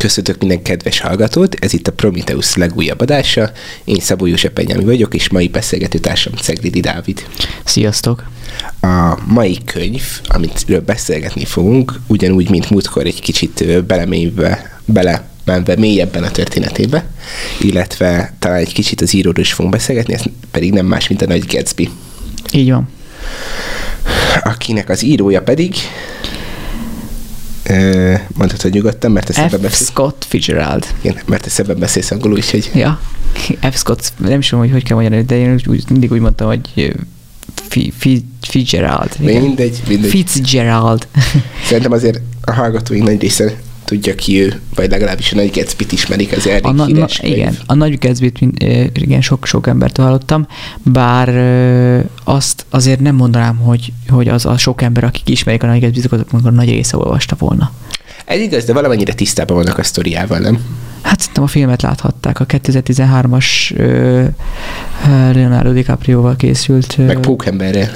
Köszöntök minden kedves hallgatót, ez itt a Prometheus legújabb adása. Én Szabó József Enyámi vagyok, és mai beszélgető társam Ceglidi Dávid. Sziasztok! A mai könyv, amitről beszélgetni fogunk, ugyanúgy, mint múltkor egy kicsit belemélyve, bele menve mélyebben a történetébe, illetve talán egy kicsit az íróról is fogunk beszélgetni, ez pedig nem más, mint a Nagy Gatsby. Így van. Akinek az írója pedig mondhatod nyugodtan, mert te szebben beszélsz. Scott Fitzgerald. Igen, mert te szebben beszélsz angolul, úgyhogy... Ja, F. Scott, nem is tudom, hogy hogy kell magyarázni, de én úgy, mindig úgy mondtam, hogy Fitzgerald. Mindegy, mindegy. Fitzgerald. Szerintem azért a hallgatóink nagy része tudja ki ő, vagy legalábbis a Nagy Gatsby-t ismerik, az elég a na, na, Igen, a Nagy Gatsby-t igen, sok-sok embertől hallottam, bár azt azért nem mondanám, hogy, hogy az a sok ember, akik ismerik a Nagy Gatsby-t, azok a nagy része olvasta volna. Ez igaz, de valamennyire tisztában vannak a sztoriával, nem? Hát szerintem a filmet láthatták, a 2013-as Leonardo DiCaprio-val készült. Meg Pókemberrel.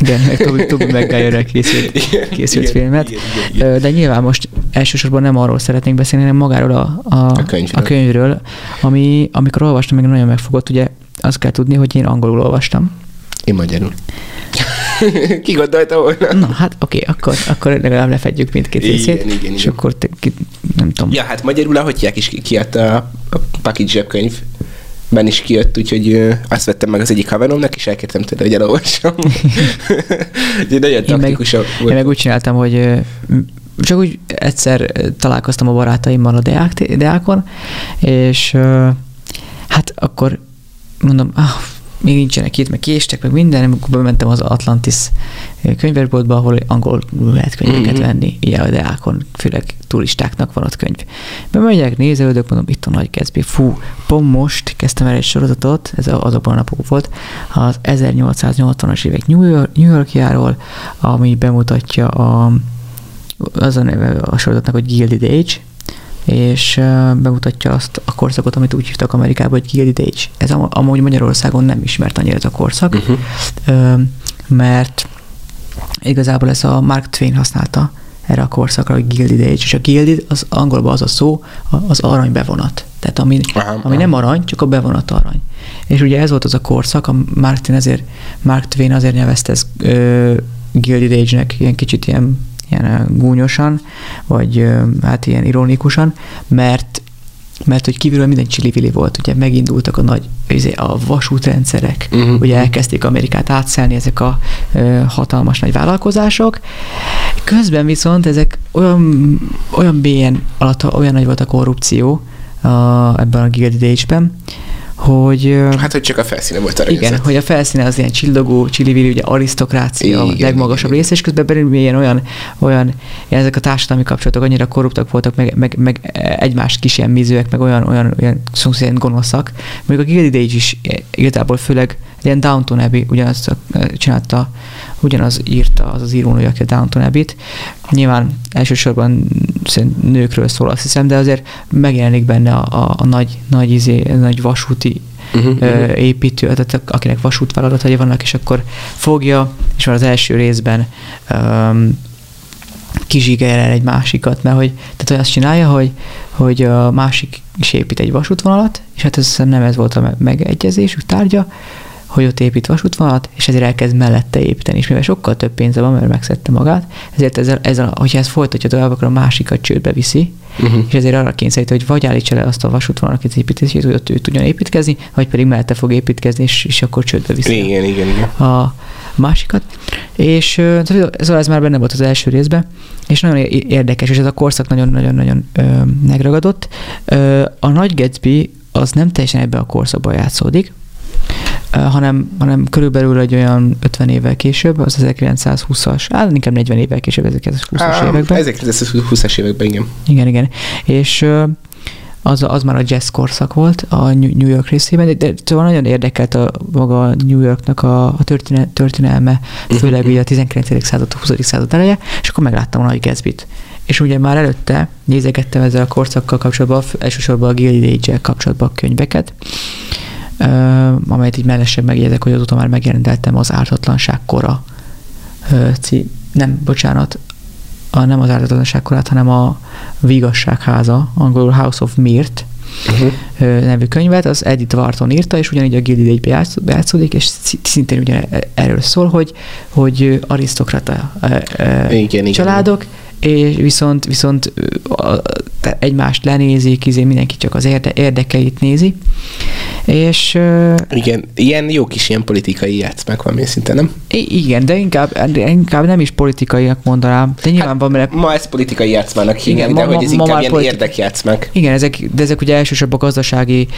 Igen, meg Toby maguire készült, készült igen, filmet. Igen, igen. De nyilván most elsősorban nem arról szeretnénk beszélni, hanem magáról a, a, a, könyvről. a könyvről, ami amikor olvastam, meg nagyon megfogott, ugye azt kell tudni, hogy én angolul olvastam. Én magyarul. Ki gondolta volna? Na, hát oké, okay, akkor, akkor legalább lefedjük mindkét részét. Igen, igen, és igen. akkor te, ki, nem tudom. Ja, hát magyarul, ahogy is kiadta a, a Package zsebkönyv ben is kijött, úgyhogy azt vettem meg az egyik haveromnak, és elkértem tőle, hogy elolvassam. úgyhogy nagyon én meg, volt. Én meg úgy csináltam, hogy csak úgy egyszer találkoztam a barátaimmal a deák, deákon, és hát akkor mondom, ah, még nincsenek itt, meg késtek, meg minden, amikor bementem az Atlantis könyvesboltba, ahol angolul lehet könyveket mm-hmm. venni, ilyen deákon, főleg turistáknak van ott könyv. Bemegyek, nézelődök, mondom, itt a nagy kezdbé, fú, pont most kezdtem el egy sorozatot, ez azokban a napok volt, az 1880-as évek New, York, New Yorkjáról, ami bemutatja a, az a neve a sorozatnak, hogy Gilded Age, és bemutatja azt a korszakot, amit úgy hívtak Amerikában, hogy Gilded Age. Ez am- amúgy Magyarországon nem ismert annyira ez a korszak, uh-huh. mert igazából ez a Mark Twain használta erre a korszakra, hogy Gilded Age, és a Gilded az angolban az a szó, az arany bevonat. Tehát ami, ami nem arany, csak a bevonat arany. És ugye ez volt az a korszak, a Mark Twain azért, Mark Twain azért nevezte ezt uh, Gilded Age-nek, ilyen kicsit ilyen ilyen gúnyosan, vagy hát ilyen ironikusan, mert mert hogy kívülről minden csili volt, ugye megindultak a nagy izé, a vasútrendszerek, uh-huh. ugye elkezdték Amerikát átszelni ezek a ö, hatalmas nagy vállalkozások, közben viszont ezek olyan, olyan bélyen alatt olyan nagy volt a korrupció a, ebben a Gilded Age-ben, hogy... Hát, hogy csak a felszíne volt a Igen, hogy a felszíne az ilyen csillogó, csillivili, ugye arisztokrácia, igen, a legmagasabb igen. rész, és közben belül ilyen olyan, olyan ezek a társadalmi kapcsolatok annyira korruptak voltak, meg, meg, meg egymást kis ilyen mizőek, meg olyan, olyan, olyan szomszédén gonoszak. Még a Gilded Age is igazából főleg ilyen Downton Abbey ugyanazt csinálta, ugyanaz írta az az írónő, aki a Downton Abbey-t. Nyilván elsősorban nőkről szól, azt hiszem, de azért megjelenik benne a, a, a nagy, nagy, izé, nagy vasúti uh-huh, uh, építő, tehát akinek vasútvállalataai vannak, és akkor fogja, és már az első részben um, kizsigerel egy másikat, mert hogy, tehát azt csinálja, hogy, hogy a másik is épít egy vasútvonalat, és hát ez nem ez volt a megegyezésük tárgya, hogy ott épít vasútvonalat, és ezért elkezd mellette építeni. És mivel sokkal több pénze van, mert megszedte magát, ezért ezzel, ezzel hogyha ezt folytatja tovább, akkor a másikat csődbe viszi, uh-huh. és ezért arra kényszerít, hogy vagy állítsa le azt a vasútvonalat az építését, hogy ott ő tudjon építkezni, vagy pedig mellette fog építkezni, és, és akkor csődbe viszi. Igen, igen, igen. A másikat. És ez, ez már benne volt az első részben, és nagyon érdekes, és ez a korszak nagyon-nagyon-nagyon megragadott. A Nagy Gatsby az nem teljesen ebbe a korszakban játszódik, hanem, hanem körülbelül egy olyan 50 évvel később, az 1920-as, hát inkább 40 évvel később, 1920-as években. 1920-as években, igen. Igen, igen. És az, az már a jazz korszak volt a New York részében, de, de szóval nagyon érdekelt a maga New Yorknak a, a történe, történelme, főleg ugye a 19. század, 20. század eleje, és akkor megláttam a nagy Gatsby-t. És ugye már előtte nézegettem ezzel a korszakkal kapcsolatban, elsősorban a Gilded Age-el kapcsolatban a könyveket, amelyet így mellesebb megjegyzek, hogy azóta már megjelenteltem az ártatlanság kora cí, nem, bocsánat, a, nem az ártatlanság korát, hanem a Vigasságháza, angolul House of Mirt, uh-huh. nevű könyvet, az Edith Wharton írta, és ugyanígy a Gilded bejátszódik, és szintén ugye erről szól, hogy, hogy arisztokrata igen, családok, igen és viszont, viszont egymást lenézik, izé mindenki csak az érde, érdekeit nézi, és... Igen, ilyen jó kis ilyen politikai játszmák van még szinte, nem? Igen, de inkább, inkább nem is politikaiak mondanám. De nyilván hát, van, mert... Ma ez politikai játszmának hívják, de ma, hogy ez ma, inkább ilyen politi- érdekjátszmák. Igen, ezek, de ezek ugye elsősorban a gazdasági,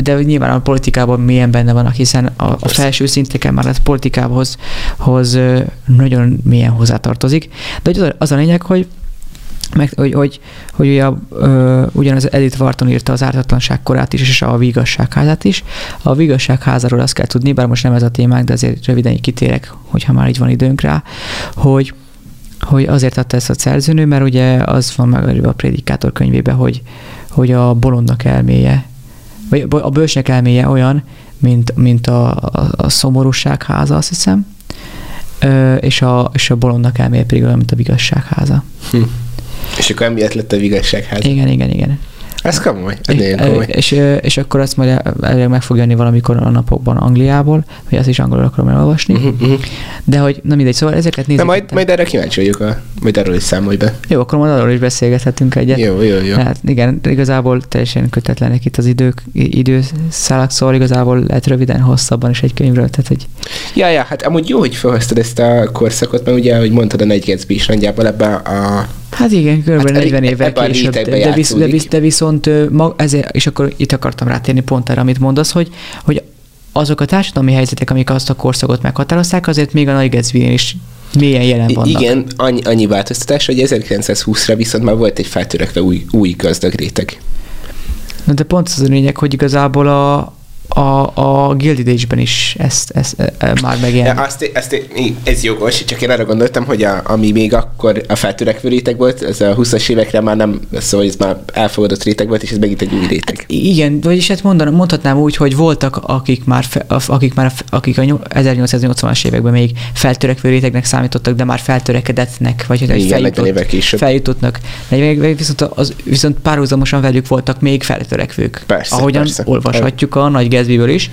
de nyilván a politikában milyen benne vannak, hiszen a, a felső szinteken már a politikához hoz nagyon mélyen hozzátartozik. De az a lényeg, hogy meg, hogy, hogy, hogy ugye, ö, ugyanaz Edith Wharton írta az ártatlanság korát is, és a vigasságházát is. A vigasságházáról azt kell tudni, bár most nem ez a témánk, de azért röviden kitérek, hogyha már így van időnk rá, hogy, hogy azért adta ezt a szerzőnő, mert ugye az van meg a prédikátor könyvében, hogy, hogy a bolondnak elméje, vagy a bősnek elméje olyan, mint, mint a, a, a szomorúság háza, azt hiszem, ö, és, a, és a bolondnak elméje pedig olyan, mint a vigasságháza. Hm. És akkor emiatt lett a vigasságház. Igen, igen, igen. Ez komoly, ez és, komoly. És, és, akkor azt majd elég meg fog jönni valamikor a napokban Angliából, hogy azt is angolul akarom elolvasni. Uh-huh, uh-huh. De hogy, nem mindegy, szóval ezeket nézzük. De majd, majd erre kíváncsi vagyok, a, majd erről is számolj be. Jó, akkor majd arról is beszélgethetünk egyet. Jó, jó, jó. Hát igen, igazából teljesen kötetlenek itt az idők, időszálak, szóval igazából lehet röviden, hosszabban is egy könyvről, tehát hogy... Ja, ja, hát amúgy jó, hogy felhoztad ezt a korszakot, mert ugye, ahogy mondtad, a Negy Gatsby is nagyjából ebbe a Hát igen, kb. Hát 40 évvel később, de, de, visz, de, visz, de viszont mag, ezért, és akkor itt akartam rátérni pont erre, amit mondasz, hogy, hogy azok a társadalmi helyzetek, amik azt a korszakot meghatározták, azért még a Nagy gatsby is mélyen jelen vannak. Igen, annyi, annyi változtatás, hogy 1920-ra viszont már volt egy feltörekve új, új gazdag réteg. Na de pont az a lényeg, hogy igazából a, a, a Gilded Age-ben is ezt, ezt, ezt e, már megjelent. Azt, azt, ez jogos, csak én arra gondoltam, hogy a, ami még akkor a feltörekvő réteg volt, ez a 20-as évekre már nem, szóval ez már elfogadott réteg volt, és ez megint egy új réteg. Hát igen, vagyis hát mondanám, mondhatnám úgy, hogy voltak, akik már, akik már akik a 1880-as években még feltörekvő rétegnek számítottak, de már feltörekedettnek, vagy hogy igen, feljutott, feljutottnak. Viszont, az, viszont párhuzamosan velük voltak még feltörekvők. Persze, Ahogyan persze. olvashatjuk a nagy Gatsby-ből is.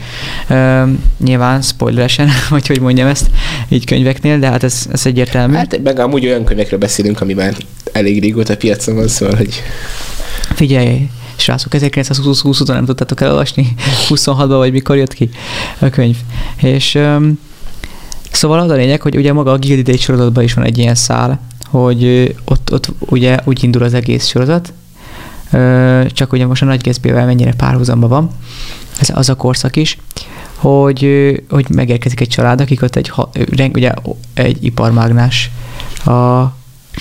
Uh, nyilván spoileresen, vagy hogy mondjam ezt így könyveknél, de hát ez, ez egyértelmű. Hát meg amúgy olyan könyvekről beszélünk, ami már elég régóta piacon van, szóval, hogy... Figyelj, srácok, 1920 után nem tudtátok elolvasni, 26-ban vagy mikor jött ki a könyv. És um, szóval az a lényeg, hogy ugye maga a Gilded Age sorozatban is van egy ilyen szál, hogy ott, ott ugye úgy indul az egész sorozat, csak ugye most a nagy Gatsby-vel mennyire párhuzamba van, ez az a korszak is, hogy, hogy megérkezik egy család, akik ott egy, ugye, egy iparmágnás, a,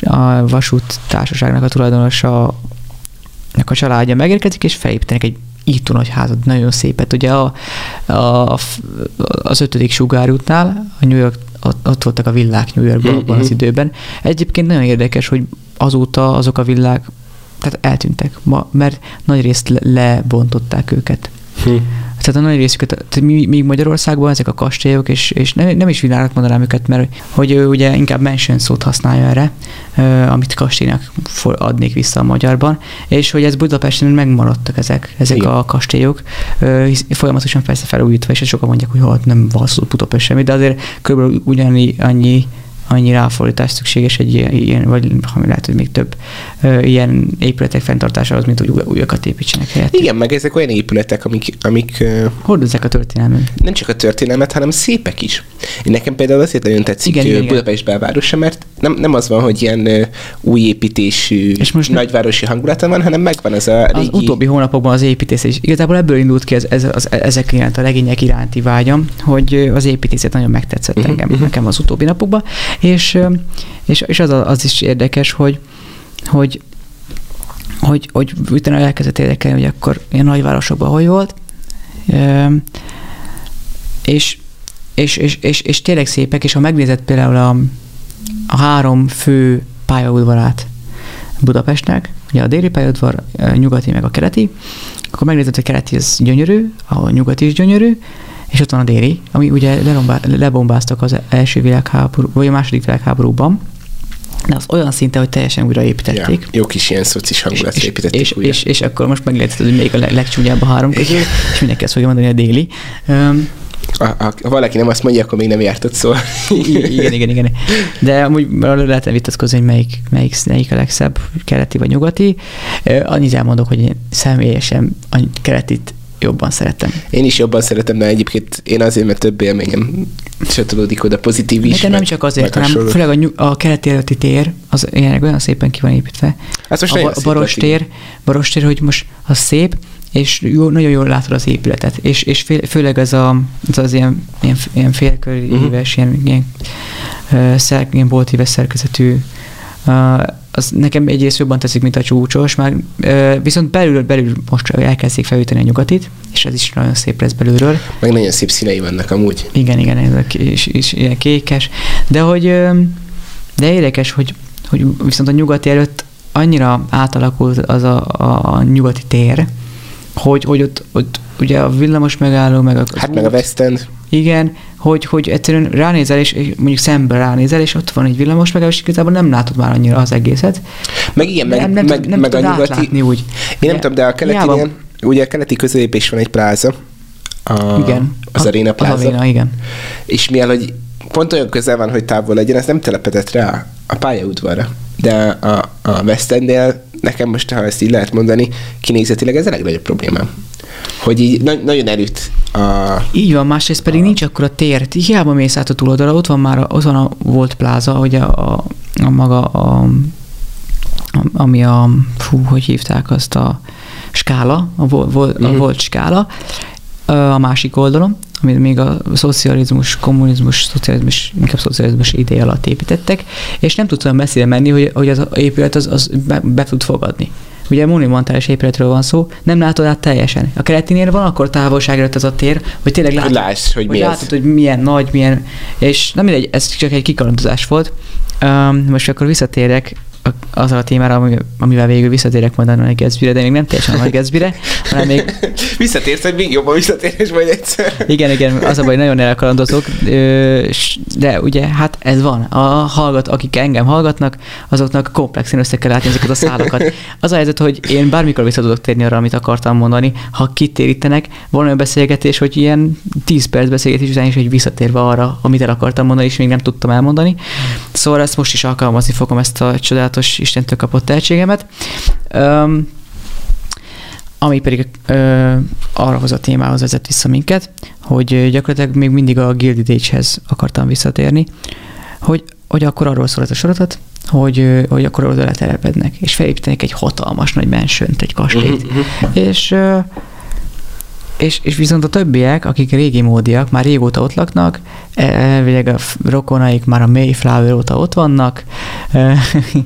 a vasút társaságnak a tulajdonosa a családja megérkezik, és felépítenek egy írtó nagy házat, nagyon szépet. Ugye a, a, az ötödik sugárútnál, a New York, ott, voltak a villák New Yorkban abban az időben. Egyébként nagyon érdekes, hogy azóta azok a villák tehát eltűntek, ma, mert nagy részt lebontották őket. Hm. Tehát a nagy részüket, tehát még Magyarországban ezek a kastélyok, és, és nem, nem is világnak mondanám őket, mert hogy ő ugye inkább mansion szót használja erre, amit kastélynak adnék vissza a magyarban, és hogy ez Budapesten megmaradtak ezek, ezek Igen. a kastélyok, folyamatosan persze felújítva, és sokan mondják, hogy hát nem valószínű Budapest semmi, de azért körülbelül ugyanannyi annyi annyi ráfordítás szükséges egy ilyen, ilyen vagy lehet, hogy még több ö, ilyen épületek fenntartásához, mint hogy új, újakat építsenek helyett. Igen, meg ezek olyan épületek, amik... amik Hordozzák a történelmet. Nem csak a történelmet, hanem szépek is. Én nekem például azért nagyon tetszik igen, igen, Budapest belvárosa, mert nem, nem az van, hogy ilyen ö, új építésű, és most nagyvárosi hangulata van, hanem megvan ez a régi... Az utóbbi hónapokban az építés, és igazából ebből indult ki ez, ez, az, ezek iránt, a regények iránti vágyam, hogy az építészet nagyon megtetszett uh-huh, engem, uh-huh. nekem az utóbbi napokban, és, és, és az, az is érdekes, hogy, hogy hogy, hogy utána elkezdett érdekelni, hogy akkor ilyen nagyvárosokban hogy volt, és, és, és, és, és tényleg szépek, és ha megnézed például a, a három fő pályaudvarát Budapestnek, ugye a déli pályaudvar, a nyugati meg a keleti, akkor megnézed, hogy a keleti az gyönyörű, a nyugati is gyönyörű, és ott van a déli, ami ugye lebombáztak az első világháború, vagy a második világháborúban, de az olyan szinte, hogy teljesen újraépítették. Ja, jó kis ilyen szocis hangulat és, építették és, újra. És, és, akkor most meglétezted, hogy még a legcsúnyább a három közül, és mindenki ezt fogja mondani a déli. Um, ha, ha, valaki nem azt mondja, akkor még nem járt ott szól. igen, igen, igen. De amúgy lehetne vitatkozni, hogy melyik, melyik, melyik a legszebb, keleti vagy nyugati. Annyit elmondok, hogy én személyesen a keletit jobban szeretem. Én is jobban szeretem, de egyébként én azért, mert több élményem csatolódik oda pozitív is. De nem csak azért, hanem főleg a, nyug, a keleti előtti tér, az ilyenek olyan szépen ki van építve. Hát most a, a baros tér, baros tér, hogy most az szép, és jó, nagyon jól látod az épületet, és, és fé, főleg az, a, az, az ilyen, ilyen, ilyen félköríves, uh-huh. ilyen, ilyen, uh, szer, ilyen boltíves szerkezetű uh, az nekem egyrészt jobban teszik, mint a csúcsos, már, uh, viszont belül, belül most elkezdik felüteni a nyugatit, és ez is nagyon szép lesz belülről. Meg nagyon szép színei vannak amúgy. Igen, igen, ezek is, is ilyen kékes, de hogy de érdekes, hogy, hogy viszont a nyugati előtt annyira átalakult az a, a, a nyugati tér, hogy, hogy ott, ott ugye a villamos megálló, meg a... Hát meg a West End. Igen, hogy, hogy egyszerűen ránézel, és mondjuk szembe ránézel, és ott van egy villamos megálló, és igazából nem látod már annyira az egészet. Meg igen, meg, nem, nem, meg, nem meg a nyugati... úgy. Én nem tudom, de a keleti, ugye a keleti középés van egy pláza. A, igen. Az a, Arena pláza. Az Arena, igen. És mivel, hogy pont olyan közel van, hogy távol legyen, ez nem telepedett rá a pályaudvarra. De a, a West Endnél nekem most, ha ezt így lehet mondani, kinézetileg ez a legnagyobb problémám. Hogy így na- nagyon erőt a... Így van, másrészt pedig a... nincs akkor a tér. Hiába mész át a túloldalra, ott van már, ott van a Volt Plaza, hogy a, a, a maga a, ami a, fú, hogy hívták azt a skála, a, vol, a uh-huh. volt skála, a másik oldalon, amit még a szocializmus, kommunizmus, szocializmus, inkább szocializmus ideje alatt építettek, és nem tudsz olyan messzire menni, hogy, hogy az épület az, az be, be tud fogadni. Ugye monumentális épületről van szó, nem látod át teljesen. A keletinél van akkor távolság előtt az a tér, hogy tényleg látod, hogy, láss, hogy, hogy, látod, hogy milyen nagy, milyen, és nem mindegy, ez csak egy kikalandozás volt. Um, most akkor visszatérek azzal a témára, amivel végül visszatérek majd a Nagy Gatsby-re, de még nem teljesen a Nagy Gatsby-re, hanem még... Visszatérsz, hogy még jobban visszatérés majd egyszer. Igen, igen, az a baj, nagyon elkalandozok, de ugye, hát ez van. A hallgat, akik engem hallgatnak, azoknak komplexen össze kell látni ezeket a szálakat. Az a helyzet, hogy én bármikor vissza tudok térni arra, amit akartam mondani, ha kitérítenek, van olyan beszélgetés, hogy ilyen 10 perc beszélgetés után is, hogy visszatérve arra, amit el akartam mondani, és még nem tudtam elmondani. Szóval ezt most is alkalmazni fogom ezt a csodálatos Istentől kapott tehetségemet. Um, ami pedig ö, arra a témához vezet vissza minket, hogy gyakorlatilag még mindig a Gilded Age-hez akartam visszatérni, hogy, hogy akkor arról szól ez a sorozat, hogy, hogy akkor oda letelepednek, és felépítenek egy hatalmas nagy mensönt, egy kastélyt. Uh-huh. És ö, és, és viszont a többiek, akik régi módiak, már régóta ott laknak, e, elvileg a rokonaik már a Mayflower óta ott vannak, e,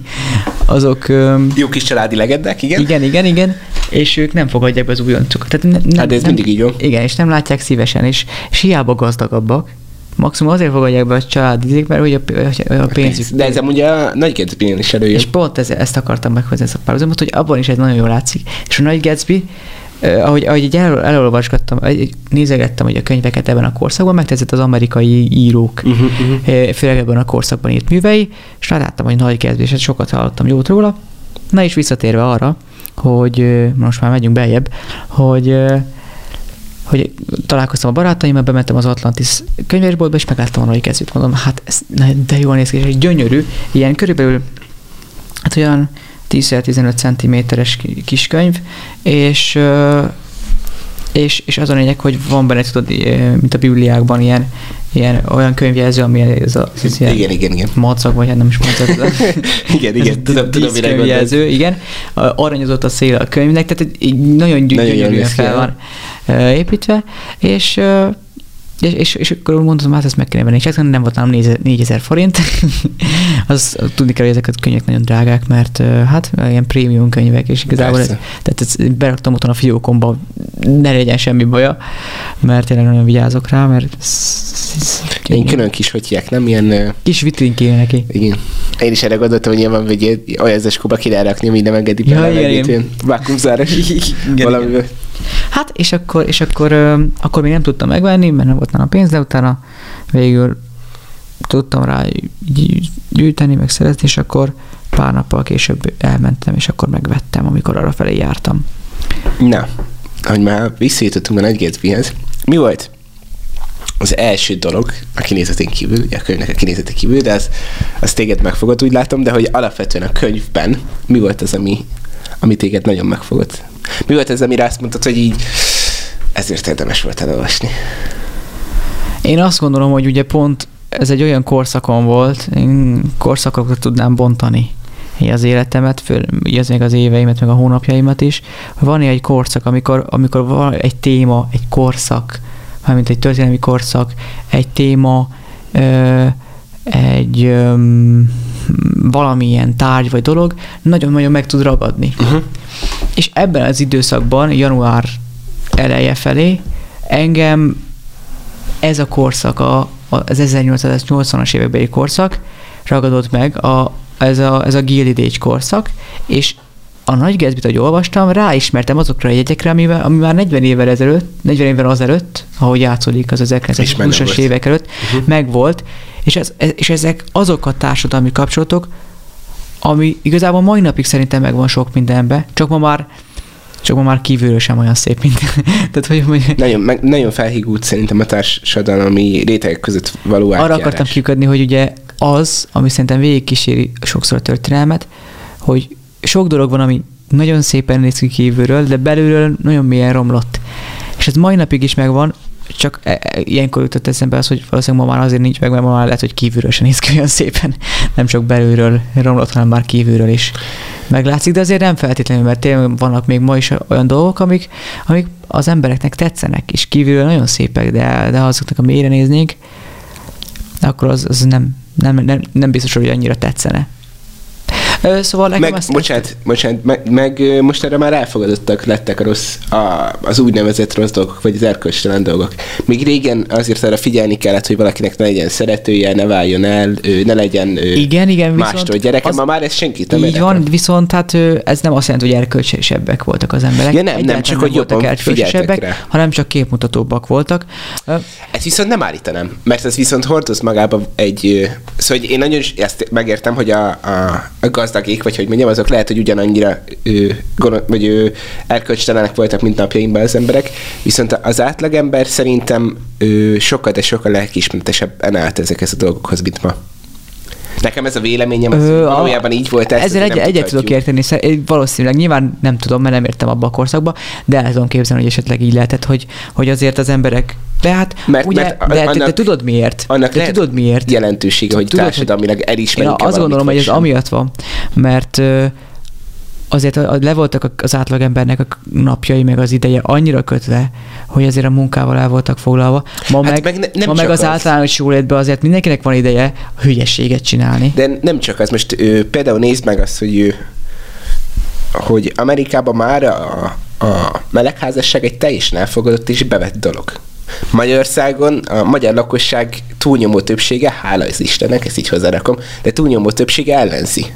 azok... Jó kis családi legendák, igen? Igen, igen, igen, és ők nem fogadják be az újoncokat. Tehát ne, nem, hát ez nem, mindig így van. Igen, és nem látják szívesen, és, és hiába gazdagabbak, maximum azért fogadják be a családi mert hogy a, a, a pénzük. De ez ugye a nagy gatsby is előjön. És pont ez, ezt akartam meghozni, ezt a párhuzamot, hogy abban is ez nagyon jól látszik. És a nagy Gatsby ahogy, ahogy el, elolvasgattam, nézegettem hogy a könyveket ebben a korszakban, megtetszett az amerikai írók, uh-huh, uh-huh. főleg ebben a korszakban írt művei, és láttam, hogy nagy kezdés, és sokat hallottam jót róla. Na és visszatérve arra, hogy most már megyünk beljebb, hogy hogy találkoztam a barátaimmal, bementem az Atlantis könyvesboltba, és megláttam a nagy kezdőt. Mondom, hát ez de jól néz ki, és egy gyönyörű, ilyen körülbelül hát olyan 10-15 cm-es kiskönyv, és, és, és az a lényeg, hogy van benne, tudod, mint a Bibliákban ilyen, ilyen olyan könyvjelző, ami ez a ez igen, igen, igen, igen. macag, vagy hát nem is macag. igen, igen, tudom, tudom, mire könyvjelző, igen. Aranyozott a szél a könyvnek, tehát így nagyon gyönyörűen fel van építve, és és, és, és akkor mondtam, hát ezt meg kéne venni. És nem volt nálam 4000 forint. az tudni kell, hogy ezeket a könyvek nagyon drágák, mert hát ilyen prémium könyvek, és igazából ez, tehát ezt beraktam otthon a fiókomba, ne legyen semmi baja, mert tényleg nagyon vigyázok rá, mert én külön kis hotyják, nem ilyen... Kis vitrin kéne neki. Igen. Én is erre gondoltam, hogy nyilván egy olyan eskóba ki lehet rakni, ami nem engedi ja, igen, igen. vákumzáros valamiből. Hát, és akkor, és akkor, akkor még nem tudtam megvenni, mert nem volt nála pénz, de utána végül tudtam rá gyűjteni, meg szerezni, és akkor pár nappal később elmentem, és akkor megvettem, amikor arra felé jártam. Na, hogy már visszajutottunk a Nagy Gatsbyhez, mi volt az első dolog a kinézetén kívül, ugye a könyvnek a kinézete kívül, de az, az téged megfogott, úgy látom, de hogy alapvetően a könyvben mi volt az, ami, ami téged nagyon megfogott? Mi volt ez, amire azt mondtad, hogy így ezért érdemes volt elolvasni? Én azt gondolom, hogy ugye pont ez egy olyan korszakon volt, én korszakokra tudnám bontani az életemet, föl, az még az éveimet, meg a hónapjaimat is. Van egy korszak, amikor, amikor van egy téma, egy korszak, mármint egy történelmi korszak, egy téma, ö, egy ö, valamilyen tárgy vagy dolog nagyon-nagyon meg tud ragadni. Uh-huh. És ebben az időszakban, január eleje felé, engem ez a korszak, a, az 1880-as évekbeli korszak ragadott meg, a, ez a, ez a Gilded Age korszak, és a Nagy Gatsby-t, ahogy olvastam, ráismertem azokra a jegyekre, ami, ami már 40 évvel ezelőtt, 40 évvel azelőtt, ahogy játszódik az 1920-as évek előtt, uh-huh. megvolt, és, ez, és ezek azok a társadalmi kapcsolatok, ami igazából mai napig szerintem megvan sok mindenben, csak ma már csak ma már kívülről sem olyan szép, mint... Tehát, hogy, hogy... Nagyon, meg, nagyon felhígult szerintem a társadalmi rétegek között való Arra átjárás. akartam kiukadni, hogy ugye az, ami szerintem végigkíséri sokszor a történelmet, hogy sok dolog van, ami nagyon szépen néz ki kívülről, de belülről nagyon mélyen romlott. És ez mai napig is megvan, csak e, e, ilyenkor jutott eszembe az, hogy valószínűleg ma már azért nincs meg, mert ma már lehet, hogy kívülről sem néz ki olyan szépen. Nem csak belülről romlott, hanem már kívülről is meglátszik, de azért nem feltétlenül, mert tényleg vannak még ma is olyan dolgok, amik, amik az embereknek tetszenek, és kívülről nagyon szépek, de, de ha azoknak a mélyre néznénk, akkor az, az nem, nem, nem, nem biztos, hogy annyira tetszene. Szóval nekem meg, azt bocsánat, bocsánat meg, meg, most erre már elfogadottak lettek a rossz, a, az úgynevezett rossz dolgok, vagy az erkölcstelen dolgok. Még régen azért arra figyelni kellett, hogy valakinek ne legyen szeretője, ne váljon el, ne legyen igen, igen, mástól gyereke, ma már ez senkit nem Így van, viszont hát ez nem azt jelenti, hogy erkölcsesebbek voltak az emberek. Ja, nem, nem csak, hogy jobban erkölcsesebbek, hanem csak képmutatóbbak voltak. Ez viszont nem állítanám, mert ez viszont hordoz magába egy, szóval én nagyon ezt megértem, hogy a, a, a gazdagék, vagy hogy mondjam, azok lehet, hogy ugyanannyira ő, vagy ő, erkölcstelenek voltak, mint napjainkban az emberek, viszont az átlagember szerintem ő, sokkal, de sokkal lelkiismeretesebben állt ezekhez a dolgokhoz, mint ma. Nekem ez a véleményem, az Ö, valójában így volt. Ezt ezzel egy, egyet tudok érteni, valószínűleg nyilván nem tudom, mert nem értem abba a korszakba, de el tudom képzelni, hogy esetleg így lehetett, hogy, hogy azért az emberek de hát, mert, ugye, mert de, annak, te, tudod miért? Annak te tudod miért? jelentősége, hogy tudod, társadalmilag elismerik Én azt gondolom, hogy ez amiatt van, mert azért le voltak az átlagembernek a napjai, meg az ideje annyira kötve, hogy azért a munkával el voltak foglalva. Ma hát meg, meg, ne, nem ma meg az, az általános jólétben azért mindenkinek van ideje a hülyeséget csinálni. De nem csak az, most ő, például nézd meg azt, hogy ő, hogy Amerikában már a, a melegházasság egy teljesen elfogadott és bevett dolog. Magyarországon a magyar lakosság túlnyomó többsége, hála az Istennek, ezt így hozzárakom, de túlnyomó többsége ellenzi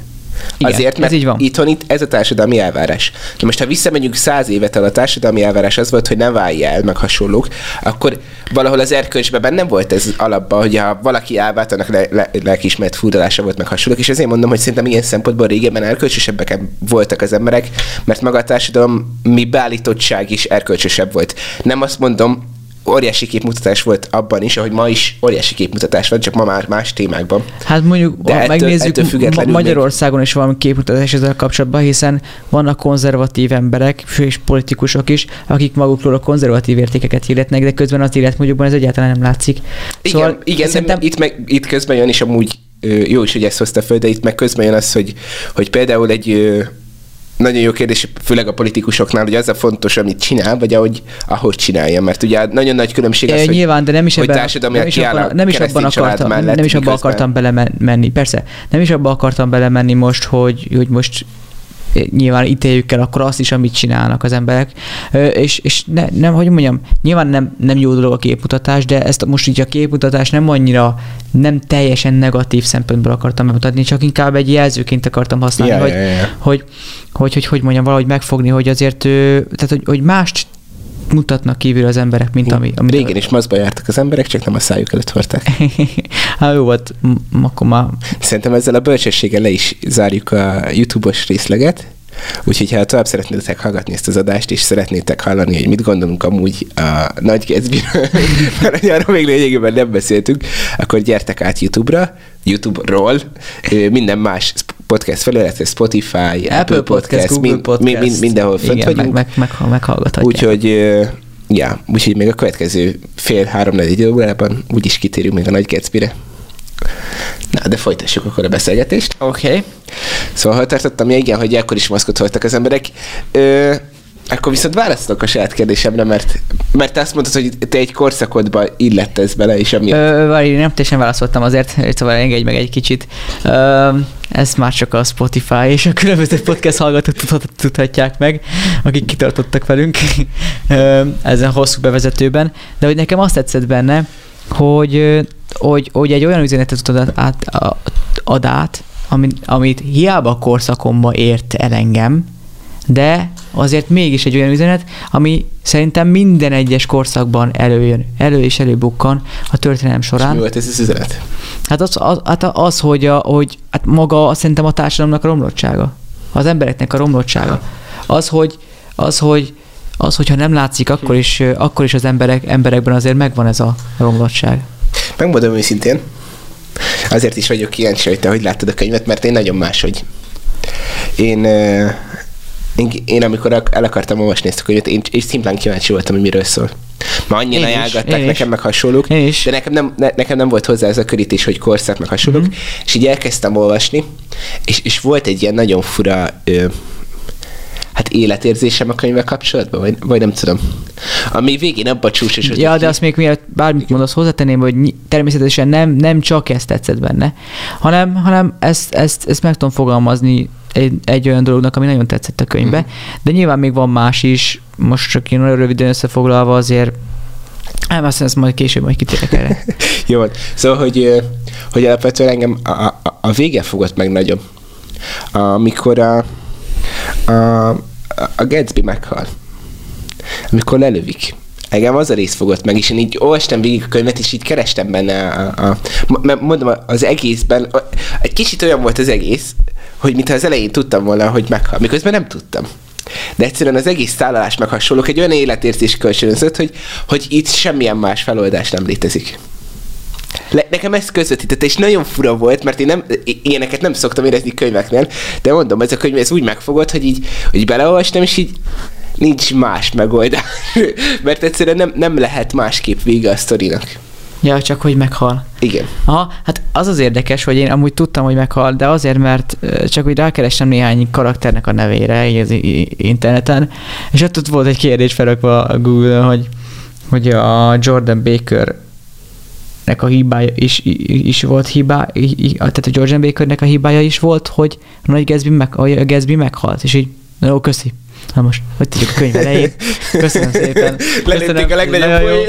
igen, Azért, mert ez így van. itthon itt ez a társadalmi elvárás. Na most, ha visszamegyünk száz évet el, a társadalmi elvárás az volt, hogy ne válj el, meg hasonlók, akkor valahol az erkölcsben benne volt ez alapban, hogy ha valaki elvált, annak le, le, lelkismert furdalása volt, meg hasonlók, és ezért mondom, hogy szerintem ilyen szempontból régebben erkölcsösebbek voltak az emberek, mert maga a társadalom mi beállítottság is erkölcsösebb volt. Nem azt mondom, óriási képmutatás volt abban is, ahogy ma is óriási képmutatás van, csak ma már más témákban. Hát mondjuk, De ettől, megnézzük, ettől Magyarországon még... is van képmutatás ezzel kapcsolatban, hiszen vannak konzervatív emberek, és politikusok is, akik magukról a konzervatív értékeket hirdetnek, de közben az életmódjukban ez egyáltalán nem látszik. Igen, szóval igen szerintem... itt, meg, itt közben jön is amúgy jó is, hogy ezt hozta föl, de itt meg közben jön az, hogy, hogy például egy nagyon jó kérdés, főleg a politikusoknál, hogy az a fontos, amit csinál, vagy ahogy, ahogy csinálja, mert ugye nagyon nagy különbség az, é, hogy, nyilván, de nem is ebben, nem is abban, nem is abban akartam, mellett, nem is abban akartam belemenni, persze, nem is abban akartam belemenni most, hogy, hogy most nyilván ítéljük el akkor azt is, amit csinálnak az emberek. És, és ne, nem, hogy mondjam, nyilván nem, nem jó dolog a képmutatás, de ezt most így a képmutatás nem annyira, nem teljesen negatív szempontból akartam bemutatni, csak inkább egy jelzőként akartam használni, yeah, hogy, yeah, yeah. Hogy, hogy, hogy, hogy mondjam, valahogy megfogni, hogy azért, tehát hogy, hogy mást mutatnak kívül az emberek, mint ami... ami Régen is mazba jártak az emberek, csak nem a szájuk előtt hordták. hát jó volt, akkor már... Szerintem ezzel a bölcsességgel le is zárjuk a YouTube-os részleget. Úgyhogy ha tovább szeretnétek hallgatni ezt az adást, és szeretnétek hallani, hogy mit gondolunk amúgy a Nagy Gatsby-ről, mert arról még lényegében nem beszéltünk, akkor gyertek át YouTube-ra, YouTube-ról, minden más podcast felületre, Spotify, Apple, Apple Podcast, podcast Google mind, Podcast, mind, mindenhol fönt Igen, vagyunk. Meg, meg, meg, meghallgathatják. Úgyhogy ja, úgyhogy még a következő fél, három, négy órában úgyis kitérünk még a Nagy Gatsby-re. Na, de folytassuk akkor a beszélgetést. Oké. Okay. Szóval, ha tartottam, igen, hogy akkor is maszkot voltak az emberek. Ö, akkor viszont választok a saját kérdésemre, mert, mert te azt mondtad, hogy te egy korszakodba illettesz bele, és amiatt... Ö, várj, nem teljesen válaszoltam azért, szóval engedj meg egy kicsit. Ö, ezt már csak a Spotify és a különböző podcast hallgatók tudhatják meg, akik kitartottak velünk ö, ezen hosszú bevezetőben. De hogy nekem azt tetszett benne, hogy, hogy, hogy egy olyan üzenetet tudod át, ad át, amit, amit hiába a korszakomba ért el engem, de azért mégis egy olyan üzenet, ami szerintem minden egyes korszakban előjön, elő és előbukkan a történelem során. És mi volt ez az üzenet? Hát az, az, hát az hogy, a, hogy hát maga szerintem a társadalomnak a romlottsága. Az embereknek a romlottsága. Az, hogy, az, hogy az, hogyha nem látszik, akkor is, akkor is az emberek, emberekben azért megvan ez a romlottság. Megmondom őszintén, azért is vagyok kíváncsi, hogy te hogy láttad a könyvet, mert én nagyon máshogy. Én, én, én amikor el akartam olvasni ezt a könyvet, én, én szimplán kíváncsi voltam, hogy miről szól. Ma annyira ajánlgatták nekem meg hasonlók, de nekem nem, ne, nekem nem volt hozzá ez a körítés, hogy korszak meg hasonlók, mm-hmm. és így elkezdtem olvasni, és, és volt egy ilyen nagyon fura ö, hát életérzésem a könyvvel kapcsolatban, vagy, vagy nem tudom. Ami végén abba csúcs Ja, de azt még miért bármit mondasz, hozzátenném, hogy természetesen nem, nem csak ezt tetszett benne, hanem, hanem ezt, ezt, ezt meg tudom fogalmazni egy, egy olyan dolognak, ami nagyon tetszett a könyvbe, mm. de nyilván még van más is, most csak én nagyon röviden összefoglalva azért nem, azt ezt majd később majd kitérek erre. Jó, szóval, hogy, hogy alapvetően engem a, a, a vége fogott meg nagyon. Amikor a, a, a Gatsby meghal. Amikor lelövik. Engem az a rész fogott meg, és én így olvastam végig a könyvet, és így kerestem benne a, a, a mondom, az egészben, egy kicsit olyan volt az egész, hogy mintha az elején tudtam volna, hogy meghal, miközben nem tudtam. De egyszerűen az egész szállás meg hasonlók egy olyan életérzés kölcsönözött, hogy, hogy itt semmilyen más feloldás nem létezik. Le, nekem ezt közvetítette, és nagyon fura volt, mert én nem, ilyeneket nem szoktam érezni könyveknél, de mondom, ez a könyv ez úgy megfogott, hogy így, hogy beleolvastam, és így nincs más megoldás, mert egyszerűen nem, nem lehet másképp vége a sztorinak. Ja, csak hogy meghal. Igen. Aha, hát az az érdekes, hogy én amúgy tudtam, hogy meghal, de azért, mert csak úgy rákerestem néhány karakternek a nevére az interneten, és ott volt egy kérdés felrakva a Google, hogy, hogy a Jordan Baker nek a hibája is, is volt hibá, tehát a Jordan Bakernek a hibája is volt, hogy a nagy Gatsby, meg, a Gatsby meghalt, és így, jó, köszi. Na most, hogy tudjuk a könyv elején. Köszönöm szépen. Lelőtték a legnagyobb nagyon jó,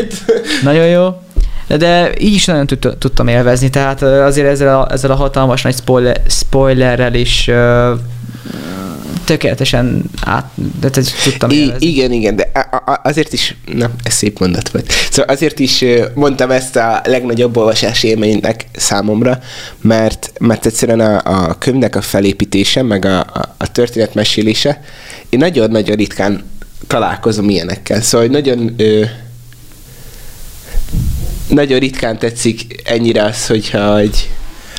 nagyon jó. De, így is nagyon tudtam élvezni, tehát azért ezzel a, ezzel a hatalmas nagy spoiler, spoilerrel is tökéletesen át, de tudtam élvezni. Igen, igen, de azért is, na, ez szép mondat volt. Szóval azért is mondtam ezt a legnagyobb olvasási élménynek számomra, mert, mert egyszerűen a, a könyvnek a felépítése, meg a, a, a történet mesélése, én nagyon-nagyon ritkán találkozom ilyenekkel. Szóval nagyon ö, nagyon ritkán tetszik ennyire az, hogyha egy,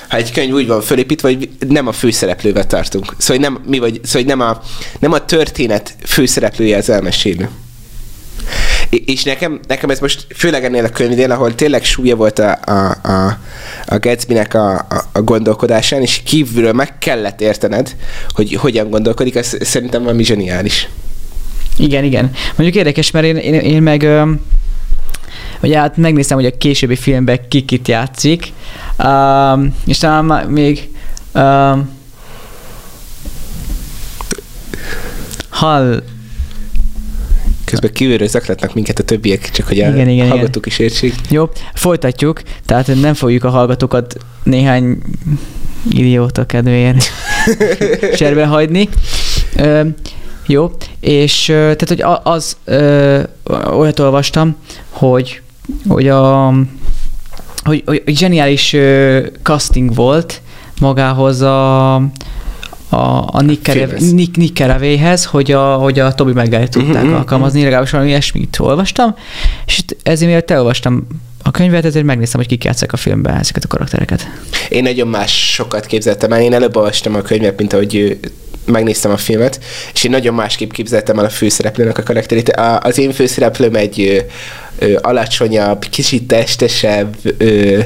ha egy könyv úgy van fölépítve, hogy nem a főszereplővel tartunk. Szóval nem, mi vagy, szóval nem a, nem a történet főszereplője az elmesélő. És nekem, nekem ez most főleg ennél a könyvnél, ahol tényleg súlya volt a, a, a, a Gatsby-nek a, a, a gondolkodásán, és kívülről meg kellett értened, hogy hogyan gondolkodik, ez szerintem valami zseniális. Igen, igen. Mondjuk érdekes, mert én, én, én meg Ugye hát megnéztem, hogy a későbbi filmben ki kit játszik, um, és talán még um, Hall Közben kívülről zaklatnak minket a többiek, csak hogy igen, a igen, hallgatók igen. is értsék. Jó, folytatjuk, tehát nem fogjuk a hallgatókat néhány idióta kedvéért cserbe hagyni. Jó, és tehát, hogy az ö, olyat olvastam, hogy, hogy a hogy, hogy, hogy zseniális ö, casting volt magához a, a, a Nick, Kerev, Nick, Nick Kerevéhez, hogy a, hogy a Tobi Meggályt tudták uh-huh, alkalmazni, legalábbis valami ilyesmit olvastam, és ezért miért elolvastam a könyvet, ezért megnéztem, hogy kik játszák a filmben ezeket a karaktereket. Én nagyon más sokat képzeltem el. Én előbb olvastam a könyvet, mint ahogy megnéztem a filmet, és én nagyon másképp képzeltem el a főszereplőnek a karakterét. Az én főszereplőm egy ö, alacsonyabb, kicsit testesebb, ö,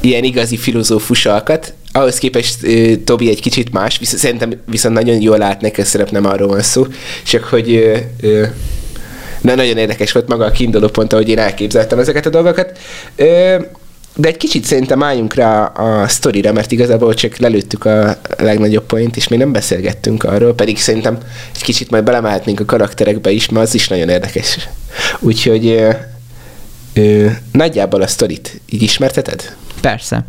ilyen igazi filozófus alkat, ahhoz képest ö, Tobi egy kicsit más, viszont, szerintem viszont nagyon jól lát neki szerep, nem arról van szó, csak hogy ö, ö, na, nagyon érdekes volt maga a kiinduló pont, ahogy én elképzeltem ezeket a dolgokat. Ö, de egy kicsit szerintem álljunk rá a sztorira, mert igazából csak lelőttük a legnagyobb point, és még nem beszélgettünk arról, pedig szerintem egy kicsit majd belemehetnénk a karakterekbe is, mert az is nagyon érdekes. Úgyhogy ö, ö, nagyjából a sztorit így ismerteted? Persze.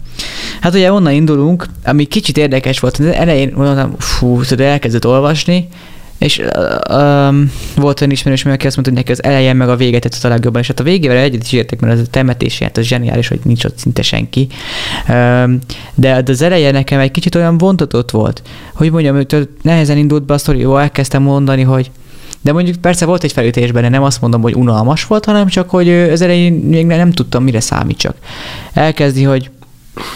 Hát ugye onnan indulunk, ami kicsit érdekes volt, az elején mondtam, fú, tudod, elkezdett olvasni, és um, volt olyan ismerős, aki azt mondta, hogy neki az elején meg a vége tetszett a legjobban, és hát a végével egyet is értek, mert az a temetési, hát az zseniális, hogy nincs ott szinte senki. Um, de az eleje nekem egy kicsit olyan vontatott volt, hogy mondjam, hogy nehezen indult be a sztori, jó, elkezdtem mondani, hogy de mondjuk persze volt egy felütés benne, nem azt mondom, hogy unalmas volt, hanem csak, hogy az elején még nem tudtam, mire számítsak. Elkezdi, hogy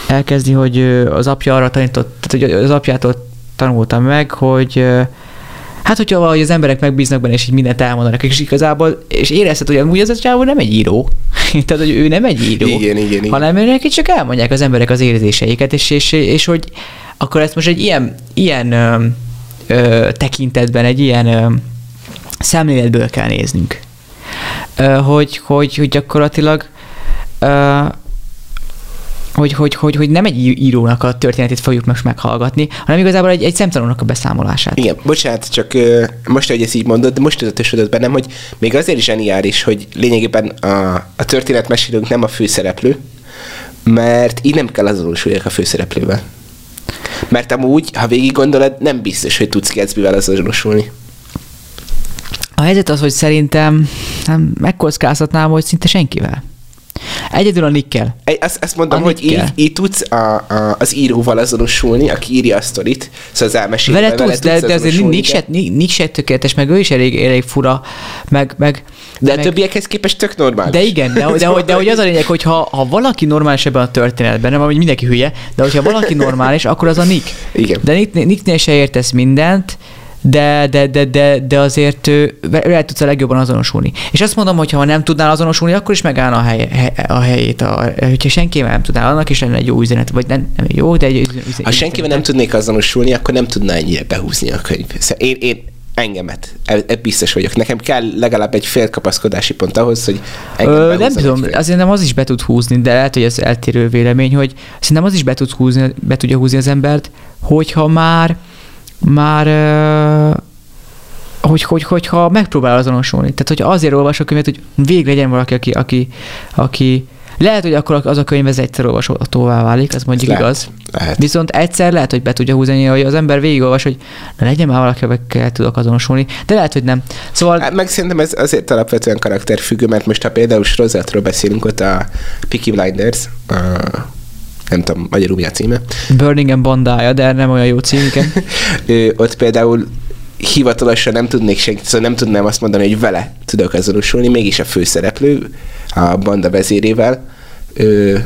elkezdi, hogy az apja arra tanított, tehát hogy az apjától tanultam meg, hogy hát hogyha valahogy az emberek megbíznak benne, és így mindent elmondanak, és igazából, és érezted, hogy amúgy az a csávó nem egy író. Tehát, hogy ő nem egy író. Igen, igen, igen. Hanem neki csak elmondják az emberek az érzéseiket, és, és, és, és hogy akkor ezt most egy ilyen, ilyen ö, ö, tekintetben, egy ilyen ö, szemléletből kell néznünk. Ö, hogy, hogy, hogy gyakorlatilag ö, hogy, hogy, hogy, hogy nem egy írónak a történetét fogjuk most meghallgatni, hanem igazából egy, egy szemtanúnak a beszámolását. Igen, bocsánat, csak most, hogy ezt így mondod, de most tudatosodott bennem, hogy még azért is zseniális, hogy lényegében a, a történetmesélőnk nem a főszereplő, mert így nem kell azonosuljak a főszereplővel. Mert amúgy, ha végig gondolod, nem biztos, hogy tudsz Gatsby-vel azonosulni. A helyzet az, hogy szerintem nem megkockáztatnám, hogy szinte senkivel. Egyedül a Nikkel. Azt, azt mondom, a hogy így, így tudsz a, a, az íróval azonosulni, aki írja a sztorit, szóval az elmesélve vele, tudsz, vele de, de azért Nick se, Nick se tökéletes, meg ő is elég, elég fura, meg, meg de meg, a többiekhez képest tök normális. De igen, de, de, de, de, de hogy az a lényeg, hogy ha, ha valaki normális ebben a történetben, nem hogy mindenki hülye, de hogyha valaki normális, akkor az a Nick. Igen. De Nick, Nicknél se értesz mindent, de, de, de, de, de azért vele tudsz a legjobban azonosulni. És azt mondom, hogy ha nem tudnál azonosulni, akkor is megállna a, hely, a helyét. A, hogyha senkivel nem tudnál, annak is lenne egy jó üzenet, vagy nem, nem jó, de egy üzenet. Ha senkivel nem tudnék azonosulni, akkor nem tudná ennyire behúzni a könyv. Szóval én, én engemet. Ebben biztos vagyok. Nekem kell legalább egy fél kapaszkodási pont ahhoz, hogy engem Ö, Nem tudom, azért nem az is be tud húzni, de lehet, hogy ez eltérő vélemény, hogy szerintem az is be, tud húzni, be tudja húzni az embert, hogyha már már hogy, hogy, hogyha megpróbál azonosulni. Tehát, hogy azért olvas a könyvet, hogy végre legyen valaki, aki, aki, aki lehet, hogy akkor az a könyv ez egyszer olvashatóvá válik, ez mondjuk lehet, igaz. Lehet. Viszont egyszer lehet, hogy be tudja húzni, hogy az ember végigolvas, hogy na legyen már valaki, akikkel tudok azonosulni, de lehet, hogy nem. Szóval... Hát, meg szerintem ez azért alapvetően karakterfüggő, mert most ha például sorozatról beszélünk, ott a Peaky Blinders, a nem tudom, magyarul mi a címe. Burning and bandája, de nem olyan jó cím, igen. ott például hivatalosan nem tudnék senki, szóval nem tudnám azt mondani, hogy vele tudok azonosulni, mégis a főszereplő, a banda vezérével ö,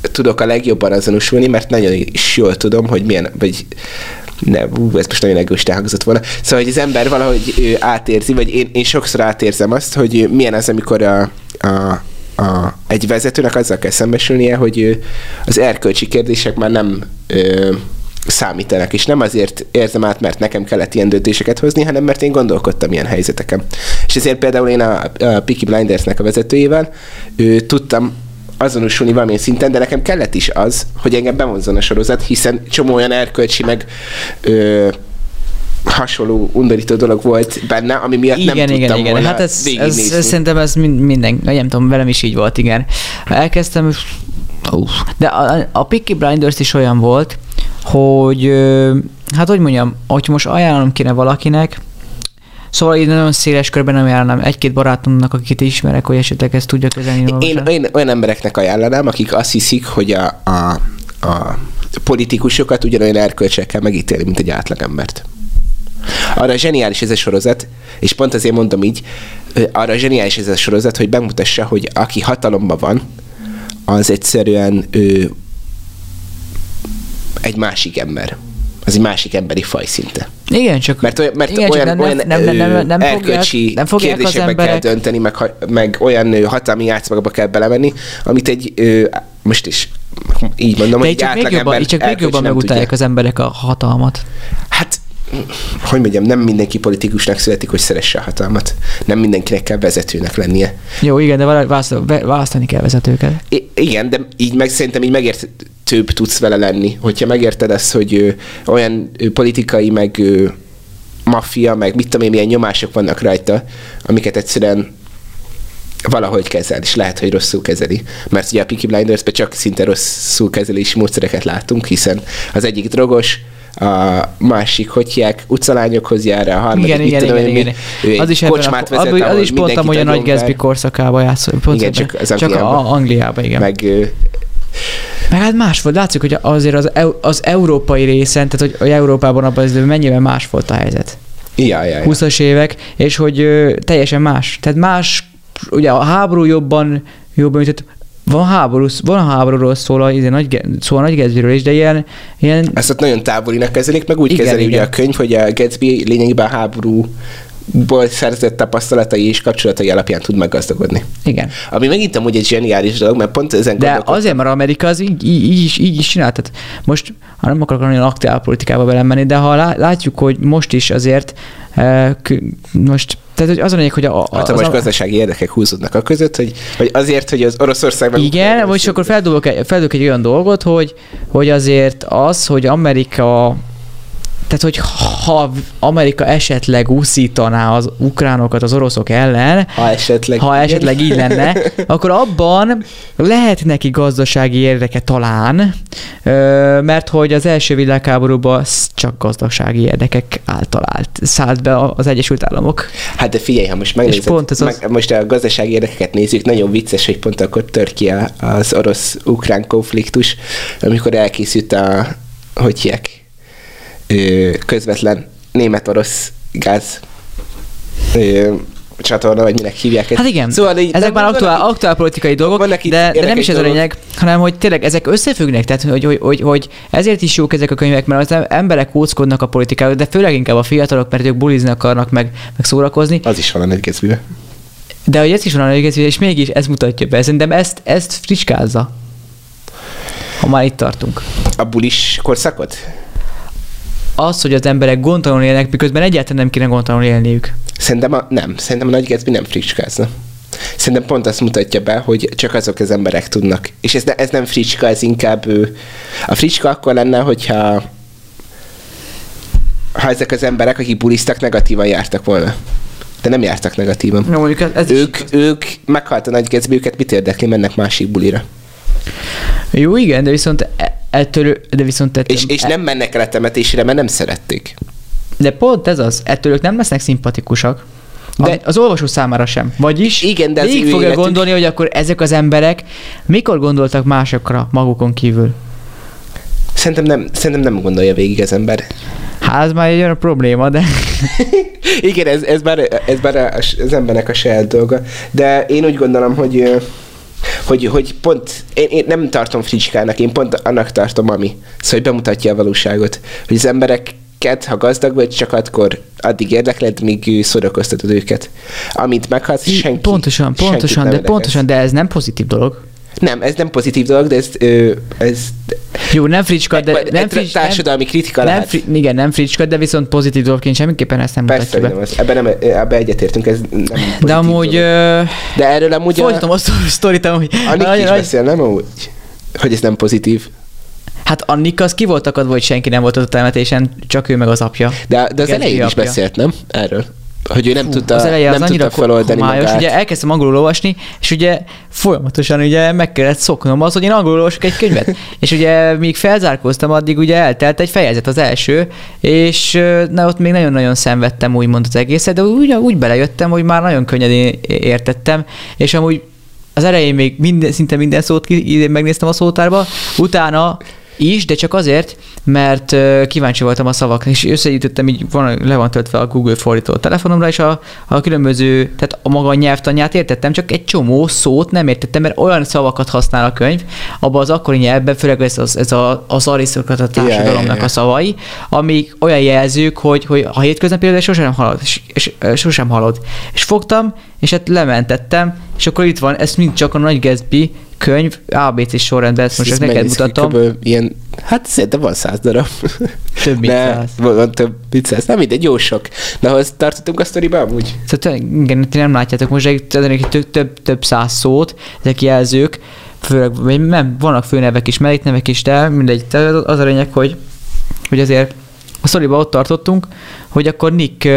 tudok a legjobban azonosulni, mert nagyon is jól tudom, hogy milyen, vagy ne, ú, ez most nagyon egoista hangzott volna. Szóval, hogy az ember valahogy ő, átérzi, vagy én, én sokszor átérzem azt, hogy milyen az, amikor a, a a, egy vezetőnek azzal kell szembesülnie, hogy az erkölcsi kérdések már nem ö, számítanak, és nem azért érzem át, mert nekem kellett ilyen döntéseket hozni, hanem mert én gondolkodtam ilyen helyzeteken. És ezért például én a, a Peaky Blindersnek a vezetőjével ő, tudtam azonosulni valamilyen szinten, de nekem kellett is az, hogy engem bevonzon a sorozat, hiszen csomó olyan erkölcsi meg ö, hasonló undorító dolog volt benne, ami miatt igen, nem igen, tudtam igen. volna Hát ez, ez, ez, szerintem ez minden, nem tudom, velem is így volt, igen. Elkezdtem, uh, de a, a Peaky Blinders is olyan volt, hogy hát hogy mondjam, hogy most ajánlom kéne valakinek, Szóval én nagyon széles körben nem ajánlom egy-két barátomnak, akit ismerek, hogy esetleg ezt tudja kezelni. Én, én olyan embereknek ajánlanám, akik azt hiszik, hogy a, a, a politikusokat ugyanolyan erkölcsekkel megítéli, mint egy átlagembert. Arra zseniális ez a sorozat, és pont azért mondom így, arra zseniális ez a sorozat, hogy bemutassa, hogy aki hatalomban van, az egyszerűen ő, egy másik ember. Az egy másik emberi faj szinte. Igen, csak, mert olyan, mert igen, olyan, nem, olyan nem, nem, nem, nem, erkölcsi nem kérdésekbe emberek... kell dönteni, meg, meg olyan hatalmi játszmakba kell belemenni, amit egy, most is így mondom, De hogy egy átlag jobban, ember csak még jobban megutálják az emberek a hatalmat. Hát hogy mondjam, nem mindenki politikusnak születik, hogy szeresse a hatalmat. Nem mindenkinek kell vezetőnek lennie. Jó, igen, de választani kell vezetőket. I- igen, de így meg szerintem így megértőbb tudsz vele lenni. Hogyha megérted ezt, hogy ö, olyan ö, politikai, meg ö, maffia, meg mit tudom én, milyen nyomások vannak rajta, amiket egyszerűen valahogy kezel, és lehet, hogy rosszul kezeli. Mert ugye a Peaky blinders csak szinte rosszul kezelési módszereket látunk, hiszen az egyik drogos, a másik, hogy hívják, utcalányokhoz jár, a harmadik, igen, igen, tudom, igen, igen. Ő az is, kocsmát a, vezet, az is pont hogy a Nagy Gatsby korszakába játszol. Pont igen, csak, az csak a Angliába, igen. Meg, meg hát más volt, látszik, hogy azért az, az európai részen, tehát hogy Európában abban az mennyivel más volt a helyzet. Ja, ja, ja. 20-as évek, és hogy ö, teljesen más. Tehát más, ugye a háború jobban, jobban tehát van háború, van háborúról szól a, izé, nagy, szól a nagy Gatsbyről is, de ilyen, ilyen... Ezt ott nagyon távolinak kezelik, meg úgy igen, kezeli igen. ugye a könyv, hogy a Gatsby lényegében a háború ból szerzett tapasztalatai és kapcsolatai alapján tud meggazdagodni. Igen. Ami megint amúgy egy zseniális dolog, mert pont ezen De azért, mert Amerika az így, így, így, is, így is csinál. Tehát most, ha nem akarok nagyon aktuál politikába belemenni, de ha látjuk, hogy most is azért most tehát hogy az a lényeg, hogy a... a hát, most gazdasági érdekek húzódnak a között, hogy, hogy azért, hogy az Oroszországban... Igen, vagy akkor feldobok egy, feldobok egy olyan dolgot, hogy, hogy azért az, hogy Amerika tehát, hogy ha Amerika esetleg úszítaná az ukránokat az oroszok ellen, ha esetleg, ha esetleg így lenne, akkor abban lehet neki gazdasági érdeke talán, mert hogy az első világháborúban csak gazdasági érdekek által állt, szállt be az Egyesült Államok. Hát de figyelj, ha most megnézed, pont ez meg, az... most a gazdasági érdekeket nézzük, nagyon vicces, hogy pont akkor tör ki az orosz-ukrán konfliktus, amikor elkészült a, hogy hívják, közvetlen német-orosz gáz csatorna, vagy minek hívják ezt. Hát igen, szóval így, ezek már aktuál, aki, aktuál politikai dolgok, de, de nem is ez a lényeg, hanem hogy tényleg ezek összefüggnek, tehát hogy, hogy, hogy, hogy ezért is jók ezek a könyvek, mert az emberek kóckodnak a politikáról, de főleg inkább a fiatalok, mert ők bulizni akarnak meg, meg szórakozni. Az is van a nagy De hogy ez is van a nagy és mégis ez mutatja be. Szerintem ezt, ezt fricskázza. Ha már itt tartunk. A bulis korszakot? Az, hogy az emberek gondtalanul élnek, miközben egyáltalán nem kéne gondtalanul élniük. Szerintem a, nem. Szerintem a nagy Gatsby nem fricskázna. Szerintem pont azt mutatja be, hogy csak azok az emberek tudnak. És ez, ne, ez nem fricska, ez inkább ő. A fricska akkor lenne, hogyha ha ezek az emberek, akik bulisztak, negatívan jártak volna. De nem jártak negatívan. No, ez, ez ők, ők meghalt a nagy Gatsby, őket mit érdekli, mennek másik bulira. Jó, igen, de viszont e- ettől, de viszont ettől, és, és nem mennek el a temetésre, mert nem szerették. De pont ez az, ettől ők nem lesznek szimpatikusak. De az olvasó számára sem. Vagyis igen, de végig fogja életük... gondolni, hogy akkor ezek az emberek mikor gondoltak másokra magukon kívül. Szerintem nem, szerintem nem gondolja végig az ember. Hát ez már egy olyan probléma, de... Igen, ez, ez, már, ez már az embernek a saját dolga. De én úgy gondolom, hogy hogy, hogy pont, én, én nem tartom fricskának, én pont annak tartom, ami. Szóval, hogy bemutatja a valóságot. Hogy az emberek ha gazdag vagy, csak akkor addig érdekled, míg szórakoztatod őket. Amint meghalsz, senki Pontosan, pontosan, de pontosan, de ez nem pozitív dolog. Nem, ez nem pozitív dolog, de ez, ez jó, nem fricska, de nem frics, társadalmi kritika nem, lehet. Fri, igen, nem fricska, de viszont pozitív dolgként semmiképpen ezt nem Persze, mutatja be. ebben, nem, ebben egyetértünk, ez nem De amúgy... Dolog. De erről amúgy... Folytatom a, a sztorit, amúgy... Annik is beszél, nem amúgy? Hogy ez nem pozitív. Hát Annik az ki volt akadva, hogy senki nem volt ott a temetésen, csak ő meg az apja. De, de az elején is beszélt, nem? Erről. Hogy ő nem Fú, tudta, az eleje nem az tudta feloldani homályos, magát. Ugye elkezdtem angolul olvasni, és ugye folyamatosan ugye meg kellett szoknom az, hogy én angolul olvasok egy könyvet. és ugye míg felzárkóztam, addig ugye eltelt egy fejezet az első, és na, ott még nagyon-nagyon szenvedtem úgymond az egészet, de úgy, úgy belejöttem, hogy már nagyon könnyedén értettem, és amúgy az elején még minden, szinte minden szót megnéztem a szótárba, utána is, de csak azért, mert kíváncsi voltam a szavak, és összegyűjtöttem, így van, le van töltve a Google fordító a telefonomra, és a, a különböző, tehát a maga nyelvtanját értettem, csak egy csomó szót nem értettem, mert olyan szavakat használ a könyv, abban az akkori nyelvben, főleg ez, az, ez a, az arisztokrata társadalomnak yeah, yeah, yeah. a szavai, amik olyan jelzők, hogy, hogy a hétköznapi sosem halad, és, és, és, sosem halad. És fogtam, és hát lementettem, és akkor itt van, ez mind csak a nagy Gatsby könyv ABC sorrendben, ezt most ezt neked mutatom. Ilyen, hát szerintem van száz darab. Több mint ne, száz. Van több mint száz. Nem mindegy, jó sok. De ahhoz tartottunk a sztoriba amúgy? Szóval, igen, ti nem látjátok most egy több, több, több száz szót, ezek jelzők, főleg, nem, vannak főnevek is, melléknevek is, de mindegy. Az a lényeg, hogy, hogy azért a szoriba ott tartottunk, hogy akkor Nick uh,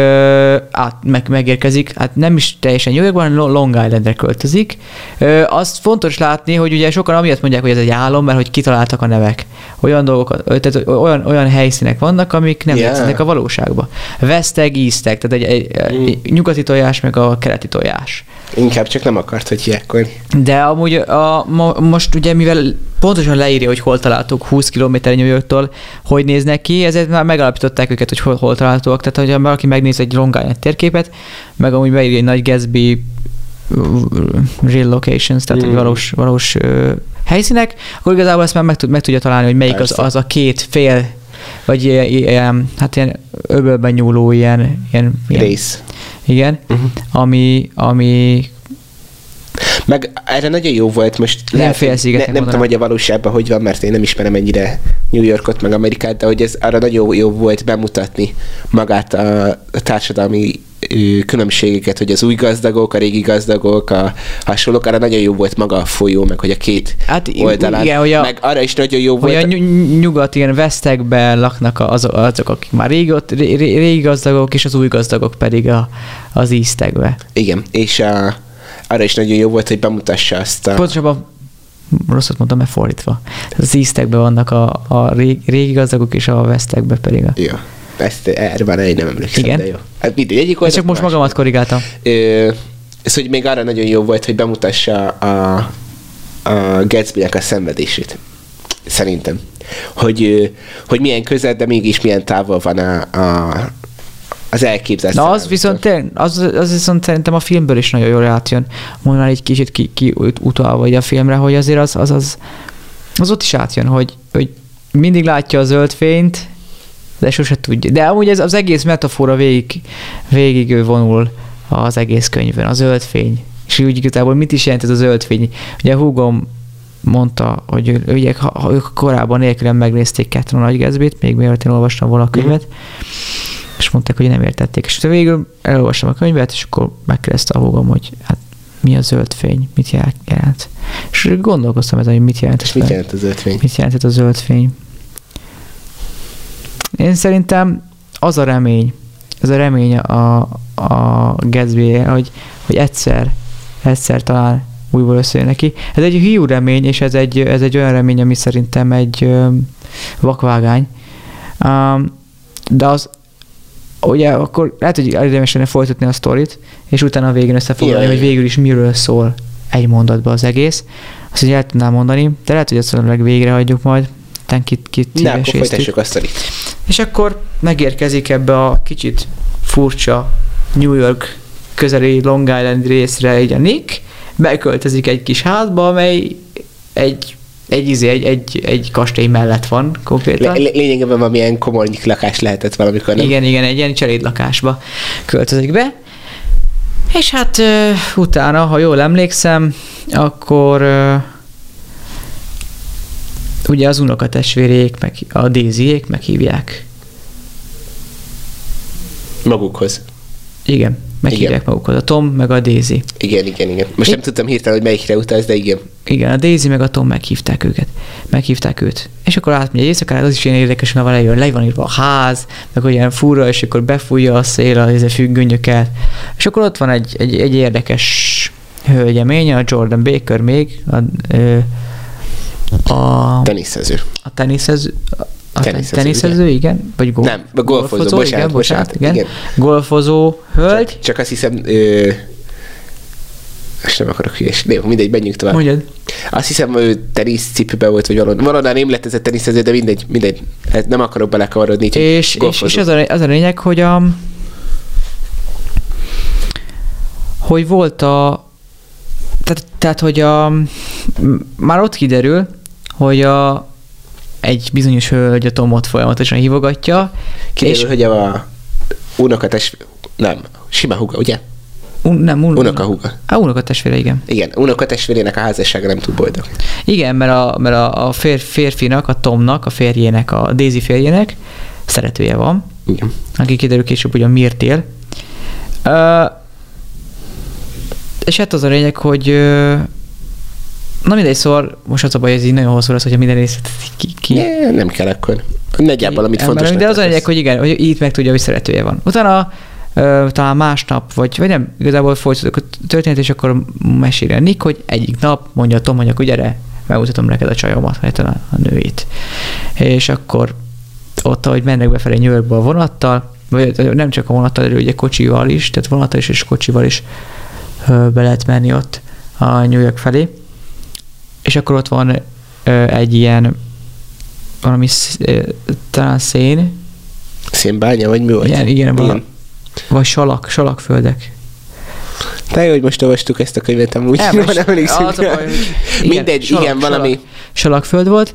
át, meg, megérkezik, hát nem is teljesen New Yorkban, Long Islandre költözik. Uh, azt fontos látni, hogy ugye sokan amiatt mondják, hogy ez egy álom, mert hogy kitaláltak a nevek. Olyan dolgok, tehát olyan, olyan helyszínek vannak, amik nem yeah. a valóságba. Veszteg, ízteg, tehát egy, egy, mm. egy nyugati tojás, meg a keleti tojás. Inkább csak nem akart, hogy ilyenkor. De amúgy a, mo, most ugye, mivel pontosan leírja, hogy hol találtuk 20 km New Yorktól, hogy néznek ki, ezért már megalapították őket, hogy hol, hol találhatóak. Tehát, ha valaki megnéz egy Long Island térképet, meg amúgy beírja egy nagy Gatsby real locations, tehát mm. valós, valós uh, helyszínek, akkor igazából ezt már meg, tud, meg tudja találni, hogy melyik az, az a két fél, vagy ilyen, ilyen, hát ilyen öbölben nyúló ilyen, ilyen, ilyen rész. Igen, uh-huh. ami, ami meg erre nagyon jó volt most. Lehet, ne, nem tudom, hogy a valóságban hogy van, mert én nem ismerem ennyire New Yorkot, meg Amerikát, de hogy ez arra nagyon jó volt bemutatni magát a, társadalmi különbségeket, hogy az új gazdagok, a régi gazdagok, a hasonlók, arra nagyon jó volt maga a folyó, meg hogy a két hát, oldalán. Igen, hogy a, meg arra is nagyon jó hogy volt. a nyugat ilyen vesztekben laknak azok, azok akik már régi, régi gazdagok, és az új gazdagok pedig a, az íztekbe. Igen, és a, arra is nagyon jó volt, hogy bemutassa azt a... Pontosabban rosszat mondtam, mert fordítva. Az íztekben vannak a, a régi, régi gazdagok, és a vesztekben pedig a... Ja. Ezt erre már nem emlékszem, Igen? de jó. Hát mindegy, egyik Csak most más. magamat korrigáltam. Ö, ez, hogy még arra nagyon jó volt, hogy bemutassa a, a Gatsby-nek a szenvedését. Szerintem. Hogy, hogy milyen közel, de mégis milyen távol van a, a, az elképzelt Na az viszont, az, az viszont szerintem a filmből is nagyon jól átjön. Mondj már egy kicsit ki, ki utalva a filmre, hogy azért az, az, az, az ott is átjön, hogy, hogy mindig látja a zöld fényt, de sose tudja. De amúgy ez az egész metafora végig, végig vonul az egész könyvön, a zöld fény. És úgy igazából mit is jelent ez a zöld fény? Ugye Hugom mondta, hogy ő, ugye, ha, ha ők korábban nélkülem megnézték a Nagy Gatsby-t, még mielőtt én olvastam volna a könyvet, mm. És mondták, hogy nem értették. És végül elolvastam a könyvet, és akkor megkérdezte a húgom, hogy hát mi a zöld fény, mit jelent. És gondolkoztam ezen, hogy mit jelent. És mit jelent a zöld fény? Mit jelent a zöld fény? Én szerintem az a remény, ez a remény a, a gatsby hogy, hogy egyszer, egyszer talán újból összejön neki. Ez egy hiú remény, és ez egy, ez egy olyan remény, ami szerintem egy vakvágány. Um, de az, ugye akkor lehet, hogy érdemes lenne folytatni a sztorit, és utána a végén összefoglalni, hogy végül is miről szól egy mondatban az egész. Azt, hogy el tudnám mondani, de lehet, hogy ezt a végre hagyjuk majd. Aztán kit, kit Ne, akkor folytassuk a sztorit. És akkor megérkezik ebbe a kicsit furcsa New York közeli Long Island részre egy a Nick, beköltözik egy kis házba, amely egy egy, izé, egy, egy, egy kastély mellett van konkrétan. L- lényegében valamilyen komoly lakás lehetett valamikor, nem? Igen, igen, egy ilyen cselédlakásba költözik be. És hát uh, utána, ha jól emlékszem, akkor uh, ugye az unokatestvérék, meg a Daisyék meghívják. Magukhoz. Igen. Meghívják magukat. A Tom meg a Daisy. Igen, igen, igen. Most é... nem tudtam hirtelen, hogy melyikre utaz, de igen. Igen, a Daisy meg a Tom meghívták őket. Meghívták őt. És akkor átmegy egy éjszakára, az is ilyen érdekes, mert van le van írva a ház, meg olyan fura, és akkor befújja a szél a függönyöket. És akkor ott van egy, egy, egy érdekes hölgyemény, a Jordan Baker még, a, a teniszező. A teniszező, a teniszező, teniszező igen. igen? Vagy gol, Nem, golfozó, golfozó bocsánat, igen, bocsánat, igen. igen. Golfozó hölgy. Csak, csak azt hiszem, ö, most nem akarok hülyes. De mindegy, menjünk tovább. Mondjad. Azt hiszem, hogy teniszcipőben volt, vagy valahol. Valahol nem lett ez a teniszező, de mindegy, mindegy. Hát nem akarok belekavarodni. És, és, és az, a, az a lényeg, hogy a, hogy volt a tehát, tehát, hogy a, már ott kiderül, hogy a, egy bizonyos hölgy a Tomot folyamatosan hívogatja. Kiderül, és, hogy a unokatest, nem, sima húga, ugye? Un, nem, un, unokahúga. A unokatestvére, igen. Igen, unokatestvérének a házassága nem túl boldog. Igen, mert a, mert a, a fér, férfinak, a Tomnak, a férjének, a Daisy férjének szeretője van, igen. aki kiderül később, hogy a Mirtél. Uh, és hát az a lényeg, hogy Na mindegy, szóval most az a baj, hogy ez így nagyon hosszú lesz, hogyha minden részlet ki... ki... Ne, nem kell akkor. Nagyjából, amit fontos. De az a lényeg, hogy igen, hogy itt meg tudja, hogy szeretője van. Utána ö, talán másnap, vagy, vagy nem, igazából folytatódik a történet, és akkor mesélje Nick, hogy egyik nap mondja Tom, hogy akkor gyere, megmutatom neked a csajomat, vagy a, a nőit. És akkor ott, ahogy mennek befelé New Yorkba a vonattal, vagy nem csak a vonattal, de ugye kocsival is, tehát vonattal is és kocsival is be lehet menni ott a New York felé. És akkor ott van egy ilyen valami talán szén. Szénbánya, vagy mi volt? Igen, igen, igen. vagy salak, salakföldek. Te jó, hogy most olvastuk ezt a könyvet, amúgy nem, nem emlékszünk. Az baj, igen, Mindegy, salak, igen, valami. Salak, salakföld volt,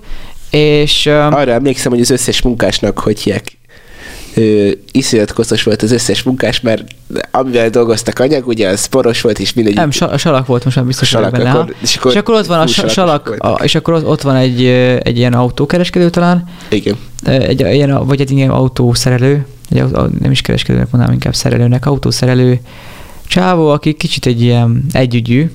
és... Um, Arra emlékszem, hogy az összes munkásnak hogy hívják ő, iszonyat koszos volt az összes munkás, mert amivel dolgoztak anyag, ugye az poros volt, és mindegy. Nem, a salak volt, most már biztos salak, benne. Akkor, és, akkor, és akkor ott van a salak, a, és akkor ott van egy, egy ilyen autókereskedő talán. Igen. Egy, ilyen, vagy egy ilyen autószerelő, egy, nem is kereskedőnek mondanám, inkább szerelőnek, autószerelő csávó, aki kicsit egy ilyen együgyű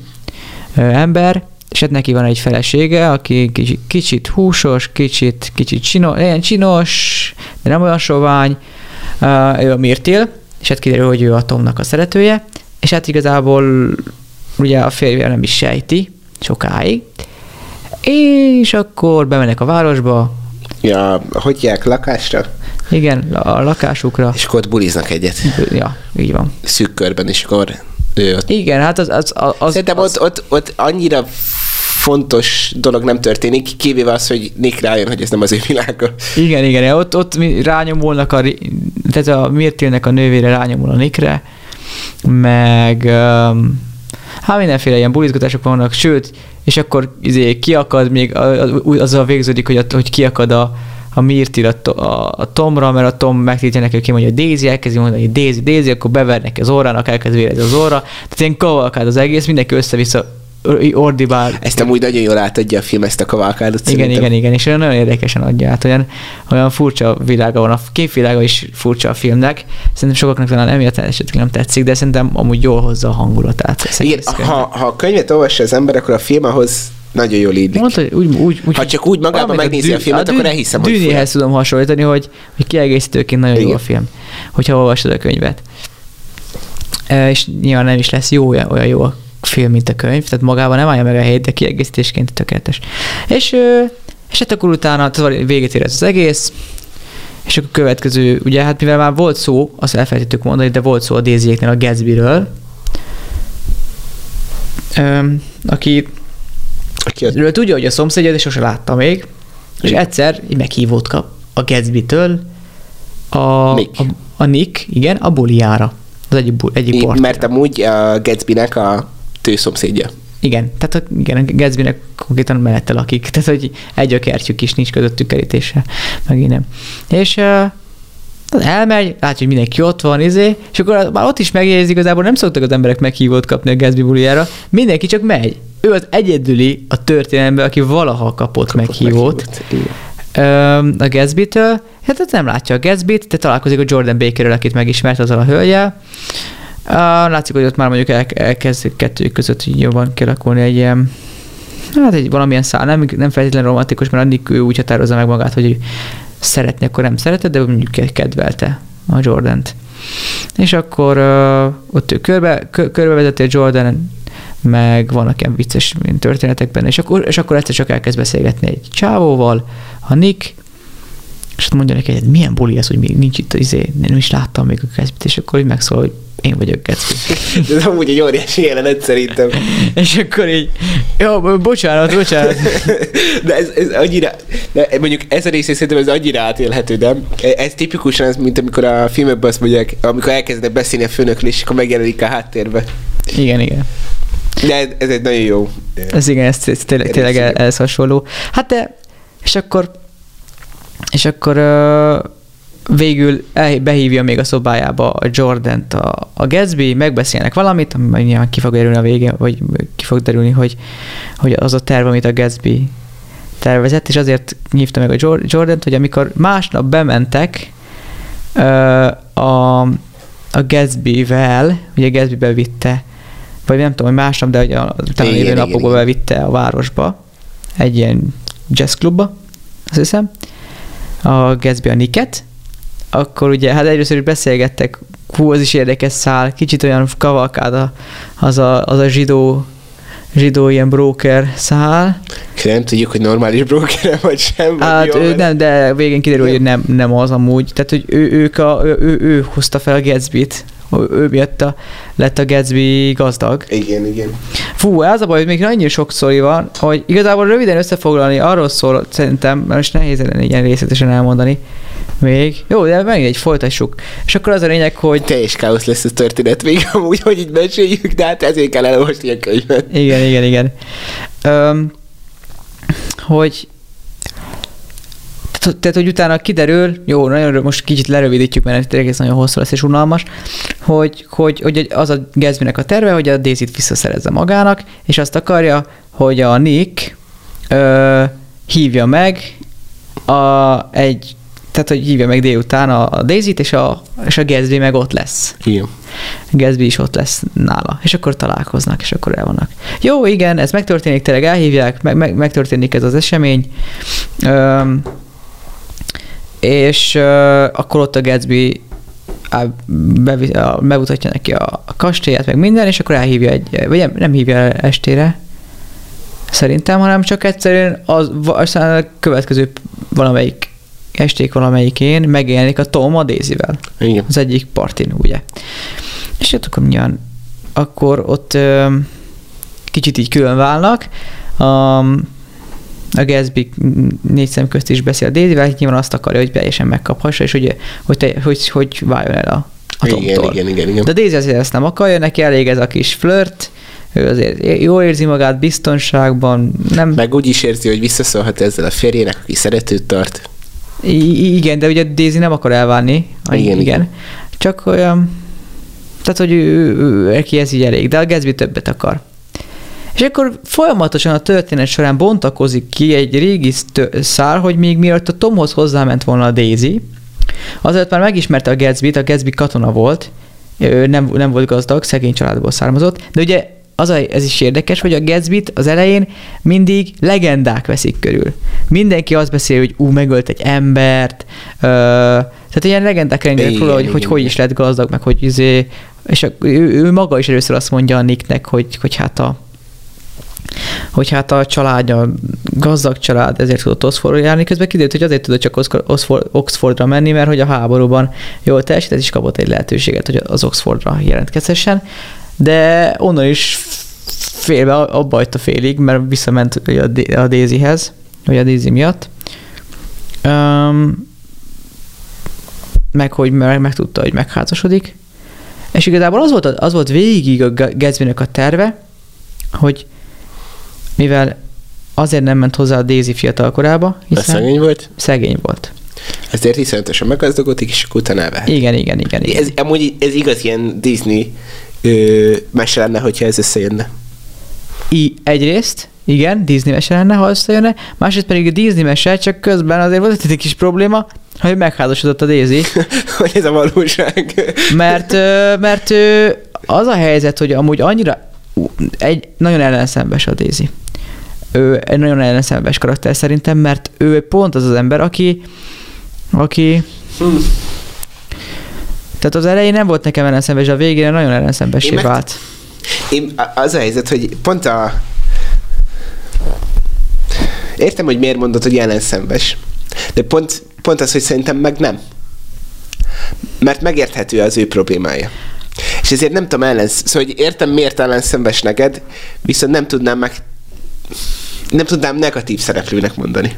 ember, és hát neki van egy felesége, aki kicsit, kicsit húsos, kicsit, kicsit csinos, ilyen csinos, de nem olyan sovány, uh, ő a Mirtil, és hát kiderül, hogy ő a Tomnak a szeretője, és hát igazából ugye a férje nem is sejti sokáig, és akkor bemennek a városba. Ja, hogy jelk lakásra? Igen, a lakásukra. És akkor ott buliznak egyet. Ja, így van. Szűk körben, és akkor ő ott. Igen, hát az... az, az Szerintem az, ott, ott, ott annyira fontos dolog nem történik, kivéve az, hogy Nick rájön, hogy ez nem az ő világa. Igen, igen, ott, ott rányomulnak a, tehát a Mirtilnek a nővére rányomul a Nickre, meg um, hát mindenféle ilyen bulizgatások vannak, sőt, és akkor izé, kiakad még, azzal végződik, hogy, a, hogy kiakad a, a Mirtil a, a, a Tomra, mert a Tom megtiltja neki, hogy mondja, hogy Daisy, elkezdi mondani, hogy Daisy, Daisy, akkor bevernek az órának, elkezd vérezni az óra. Tehát ilyen kavalkád az egész, mindenki össze-vissza ordibál. Ezt amúgy nagyon jól átadja a film, ezt a kavalkádot. Igen, szerintem. igen, igen, és olyan nagyon érdekesen adja át, olyan, olyan furcsa világa van, a képvilága is furcsa a filmnek. Szerintem sokaknak talán emiatt esetleg nem tetszik, de szerintem amúgy jól hozza a hangulatát. Igen, ha, ha a könyvet olvassa az ember, akkor a film ahhoz nagyon jól illik. Mondta, úgy, úgy, úgy, ha csak úgy magában megnézi a, dű, a filmet, a dű, akkor elhiszem, hogy Dűnéhez tudom hasonlítani, hogy, hogy kiegészítőként nagyon Igen. jó a film, hogyha olvasod a könyvet. E, és nyilván nem is lesz jó, olyan jó a film, mint a könyv, tehát magában nem állja meg a helyét, de kiegészítésként tökéletes. És, és hát akkor utána véget ér ez az egész, és akkor a következő, ugye hát mivel már volt szó, azt elfelejtettük mondani, de volt szó a daisy a Gatsby-ről, aki, aki a... tudja, hogy a szomszédja, de sose látta még, és egyszer egy meghívót kap a Gatsby-től a, Nick. a, a Nick, igen, a buliára. Az egyik, egyik Mert amúgy a Gatsby-nek a szomszédja. Igen, tehát igen, Gatsbynek konkrétan mellette lakik, tehát hogy egy a kertjük is nincs közöttük kerítése, meg nem. És elmegy, látja, hogy mindenki ott van, izé, és akkor már ott is megjegyzi, igazából nem szoktak az emberek meghívót kapni a Gatsby bulijára, mindenki csak megy. Ő az egyedüli a történelemben, aki valaha kapott, kapott meghívót. meghívót a Gatsby-től, hát nem látja a Gatsby-t, de találkozik a Jordan Bakerrel, akit megismert azzal a hölgyel, látszik, hogy ott már mondjuk el, elkezd kettőjük között így jobban kialakulni egy ilyen hát egy valamilyen szál, nem, nem feltétlenül romantikus, mert addig ő úgy határozza meg magát, hogy szeretni, akkor nem szeretett, de mondjuk kedvelte a Jordant. És akkor uh, ott ő körbe, körbevezeti a Jordan, meg vannak ilyen vicces történetek benne, és akkor, és akkor egyszer csak elkezd beszélgetni egy csávóval, a Nick, és mondja neki, hogy milyen buli ez, hogy még nincs itt, izé, nem is láttam még a kezdet, és akkor így megszól, hogy én vagyok Gatsby. Ez amúgy egy óriási jelenet szerintem. és akkor így, jó, bocsánat, bocsánat. de ez, ez annyira, de mondjuk ez a rész szerintem ez annyira átélhető, de ez tipikusan ez, mint amikor a filmekben azt mondják, amikor elkezdenek beszélni a főnökről, és akkor megjelenik a háttérbe. Igen, igen. De ez, egy nagyon jó. Ez igen, ez, ez tényleg, tényleg ez hasonló. Hát de, és akkor és akkor végül behívja még a szobájába a Jordan-t a, a Gatsby, megbeszélnek valamit, ami nyilván ki fog derülni a végén, vagy ki fog derülni, hogy, hogy az a terv, amit a Gatsby tervezett, és azért hívta meg a Jordan-t, hogy amikor másnap bementek a, a Gatsby-vel, ugye Gatsby bevitte, vagy nem tudom, hogy másnap, de a, talán lévő napokban bevitte a városba, egy ilyen jazzklubba, azt hiszem, a Gatsby a Nicket, akkor ugye, hát először is beszélgettek, hú, az is érdekes szál, kicsit olyan kavalkád az a, az a zsidó, zsidó ilyen broker szál. Nem tudjuk, hogy normális broker vagy sem. Hát ő nem, de végén kiderül, hogy nem, nem az amúgy. Tehát, hogy ő, ők a, ő, ő, ő hozta fel a Gatsby-t, ő miatt a, lett a Gatsby gazdag. Igen, igen. Fú, ez a baj, hogy még annyi sok szori van, hogy igazából röviden összefoglalni arról szól, szerintem, mert most nehéz lenne ilyen részletesen elmondani, még. Jó, de megint egy folytassuk. És akkor az a lényeg, hogy... Teljes káosz lesz a történet még amúgy, hogy így meséljük, de hát ezért kell elolvasni a könyvet. Igen, igen, igen. Um, hogy tehát, hogy utána kiderül, jó, nagyon most kicsit lerövidítjük, mert tényleg ez nagyon hosszú lesz és unalmas, hogy, hogy, hogy az a Gatsbynek a terve, hogy a Daisy-t visszaszerezze magának, és azt akarja, hogy a Nick ö, hívja meg a, egy tehát, hogy hívja meg délután a, a Daisy-t, és a, és a Gatsby meg ott lesz. Igen. Gatsby is ott lesz nála, és akkor találkoznak, és akkor el vannak. Jó, igen, ez megtörténik, tényleg elhívják, meg, meg, megtörténik ez az esemény, Üm, és uh, akkor ott a Gatsby bemutatja neki a, a kastélyát, meg minden, és akkor elhívja egy, vagy nem, nem hívja estére, szerintem, hanem csak egyszerűen az, aztán a következő valamelyik esték valamelyikén megjelenik a Tom a Daisy-vel. Igen. Az egyik partin, ugye. És ott akkor mindjárt, akkor ott ö, kicsit így külön válnak. A, a Gatsby négy szem közt is beszél Daisy-vel, nyilván azt akarja, hogy teljesen megkaphassa, és hogy, hogy, te, hogy, hogy váljon el a, a Tomtól. Igen, igen, igen, igen. De Daisy azért ezt nem akarja, neki elég ez a kis flirt, ő azért jól érzi magát biztonságban. Nem... Meg úgy is érzi, hogy visszaszólhat ezzel a férjének, aki szeretőt tart. I- igen, de ugye Daisy nem akar elválni. Igen, igen. igen. Csak olyan, tehát, hogy ő, ő, ő, ő ez így elég, de a Gatsby többet akar. És akkor folyamatosan a történet során bontakozik ki egy régi szár, hogy még mielőtt a Tomhoz hozzáment volna a Daisy, azért már megismerte a Gatsby-t, a Gatsby katona volt, ő nem, nem volt gazdag, szegény családból származott, de ugye az a, ez is érdekes, hogy a gatsby az elején mindig legendák veszik körül. Mindenki azt beszél, hogy ú, megölt egy embert, ö, tehát ilyen legendák rengeteg róla, hogy, hogy hogy is lett gazdag, meg hogy izé, és a, ő, ő, maga is először azt mondja a Nicknek, hogy, hogy hát a hogy hát a családja gazdag család, ezért tudott Oxfordra járni, közben kiderült, hogy azért tudott csak Oxfordra menni, mert hogy a háborúban jól teljesített, és kapott egy lehetőséget, hogy az Oxfordra jelentkezhessen de onnan is félbe abba a félig, mert visszament a Daisyhez, vagy a Daisy miatt. Um, meg hogy meg, megtudta, hogy megházasodik. És igazából az volt, az volt végig a gatsby a terve, hogy mivel azért nem ment hozzá a Daisy fiatal korába, hiszen szegény volt? Szegény volt. Ezért iszonyatosan meggazdagodik, és akkor utána elvehet. Igen, igen, igen. igen. Ez, amúgy ez igaz ilyen Disney ö, mese lenne, hogyha ez összejönne. I, egyrészt, igen, Disney mese lenne, ha összejönne, másrészt pedig a Disney mese, csak közben azért volt egy kis probléma, hogy megházasodott a Daisy. hogy ez a valóság. mert, mert az a helyzet, hogy amúgy annyira egy nagyon ellenszembes a Daisy. Ő egy nagyon ellenszembes karakter szerintem, mert ő pont az az ember, aki aki hm. tehát az elején nem volt nekem ellenszembes, a végén nagyon ellenszembesé meg... vált. Én, az a helyzet, hogy pont a Értem, hogy miért mondod, hogy ellenszembes. De pont, pont az, hogy szerintem meg nem. Mert megérthető az ő problémája. És ezért nem tudom ellen, szóval hogy értem miért ellenszembes neked, viszont nem tudnám meg nem tudnám negatív szereplőnek mondani.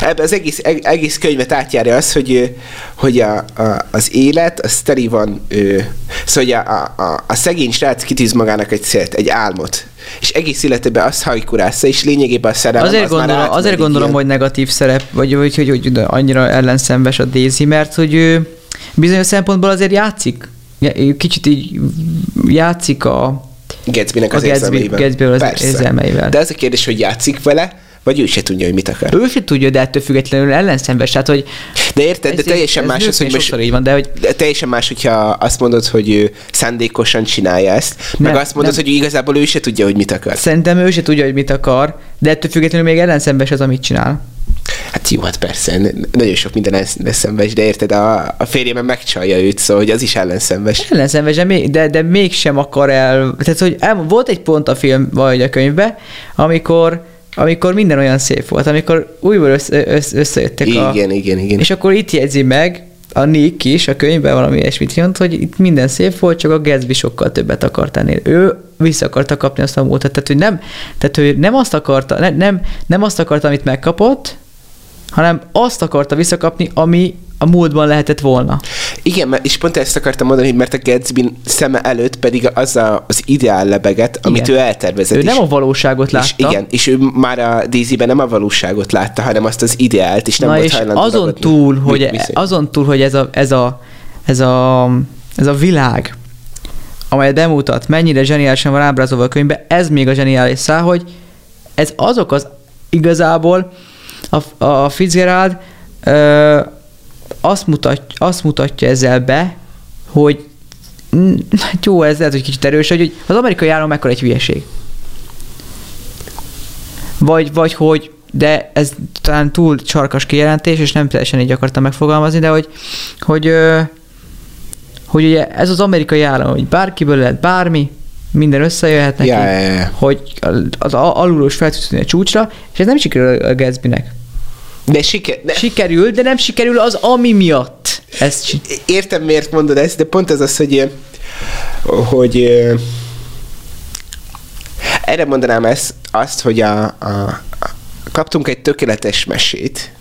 Ebben az egész, egész könyvet átjárja az, hogy, hogy a, a, az élet, az teli van, ő, szóval a, a, a szegény srác kitűz magának egy célt, egy álmot, és egész életében azt hajkurásza, és lényegében a szerelem azért az gondolom, már Azért gondolom, ilyen. hogy negatív szerep, vagy hogy, hogy, hogy, hogy annyira ellenszembes a Daisy, mert hogy ő bizonyos szempontból azért játszik, kicsit így játszik a, Gatsby-nek az a érzelmeivel. Gatsby az érzelmeivel. De ez a kérdés, hogy játszik vele, vagy ő se tudja, hogy mit akar. Ő se tudja, de ettől függetlenül ellenszenves. Tehát, hogy de érted, de teljesen ez, más az, hogy most, így van, de hogy... De teljesen más, hogyha azt mondod, hogy ő szándékosan csinálja ezt, nem, meg azt mondod, nem. hogy igazából ő se tudja, hogy mit akar. Szerintem ő se tudja, hogy mit akar, de ettől függetlenül még ellenszenves az, amit csinál. Hát jó, hát persze, nagyon sok minden ellenszenves, de érted, a, a férjem megcsalja őt, szóval hogy az is ellenszenves. Ellenszenves, de, még, de, de mégsem akar el, tehát hogy el, volt egy pont a film vagy a könyvbe, amikor amikor minden olyan szép volt, amikor újból össze, össze, összejöttek igen, a... Igen, igen, igen. És akkor itt jegyzi meg a Nick is a könyvben valami ilyesmit jön, hogy itt minden szép volt, csak a Gatsby sokkal többet akart ennél. Ő vissza akarta kapni azt a múltat, tehát hogy nem, tehát hogy nem azt akarta, ne, nem, nem azt akarta, amit megkapott, hanem azt akarta visszakapni, ami a múltban lehetett volna. Igen, és pont ezt akartam mondani, mert a Gatsby szeme előtt pedig az a, az ideál lebeget, igen. amit ő eltervezett. Ő nem a valóságot látta. És igen, és ő már a Daisy-ben nem a valóságot látta, hanem azt az ideált, és nem Na volt és hajlandó azon ragadni. túl, hogy, e- azon túl, hogy ez a, ez a, ez a, ez a világ, amelyet bemutat, mennyire zseniálisan van ábrázolva a könyvben, ez még a zseniális szá, hogy ez azok az igazából a, a Fitzgerald ö, azt, mutat, azt mutatja ezzel be, hogy hát jó, ez lehet, hogy kicsit erős, hogy az amerikai állam mekkora egy hülyeség. Vagy, vagy hogy, de ez talán túl csarkas kijelentés, és nem teljesen így akartam megfogalmazni, de hogy, hogy, hogy ugye ez az amerikai állam, hogy bárkiből lehet bármi, minden összejöhet neki, yeah, yeah, yeah. hogy az alulós fel a csúcsra, és ez nem sikerül a Gatsbynek. De, siker, de sikerül, de nem sikerül az ami miatt. Ezt Értem, miért mondod ezt, de pont az az, hogy, hogy erre mondanám ezt, azt, hogy a, a, a, kaptunk egy tökéletes mesét,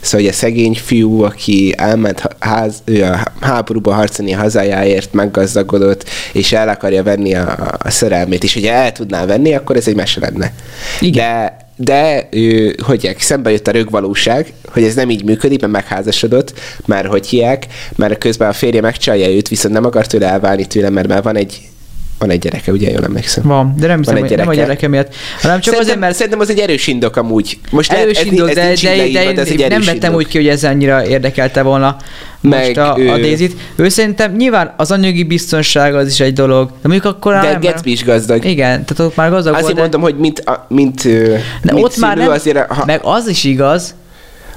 Szóval, hogy a szegény fiú, aki elment ház, ő a háborúba harcolni a hazájáért, meggazdagodott, és el akarja venni a, a szerelmét, és hogyha el tudná venni, akkor ez egy mese lenne. Igen. De de ő, hogy szembe jött a rögvalóság, hogy ez nem így működik, mert megházasodott, már hogy hiák, mert közben a férje megcsalja őt, viszont nem akar tőle elválni tőle, mert már van egy van egy gyereke, ugye, jól emlékszem. Van, de nem hiszem, hogy nem a gyereke miatt, hanem csak szerintem, azért, mert... Szerintem az egy erős indok amúgy. Most erős ez, indok, ez, ez de, de, de, de, de nem vettem indok. úgy ki, hogy ez annyira érdekelte volna Meg most a, ő... a Daisy-t. Ő szerintem nyilván az anyagi biztonság az is egy dolog. De mondjuk akkor... De Gatsby is gazdag. Igen, tehát ott már gazdag Azért volt, mondom, de... hogy mint, mint, de mint ott már nem, azért, ha... meg az is igaz,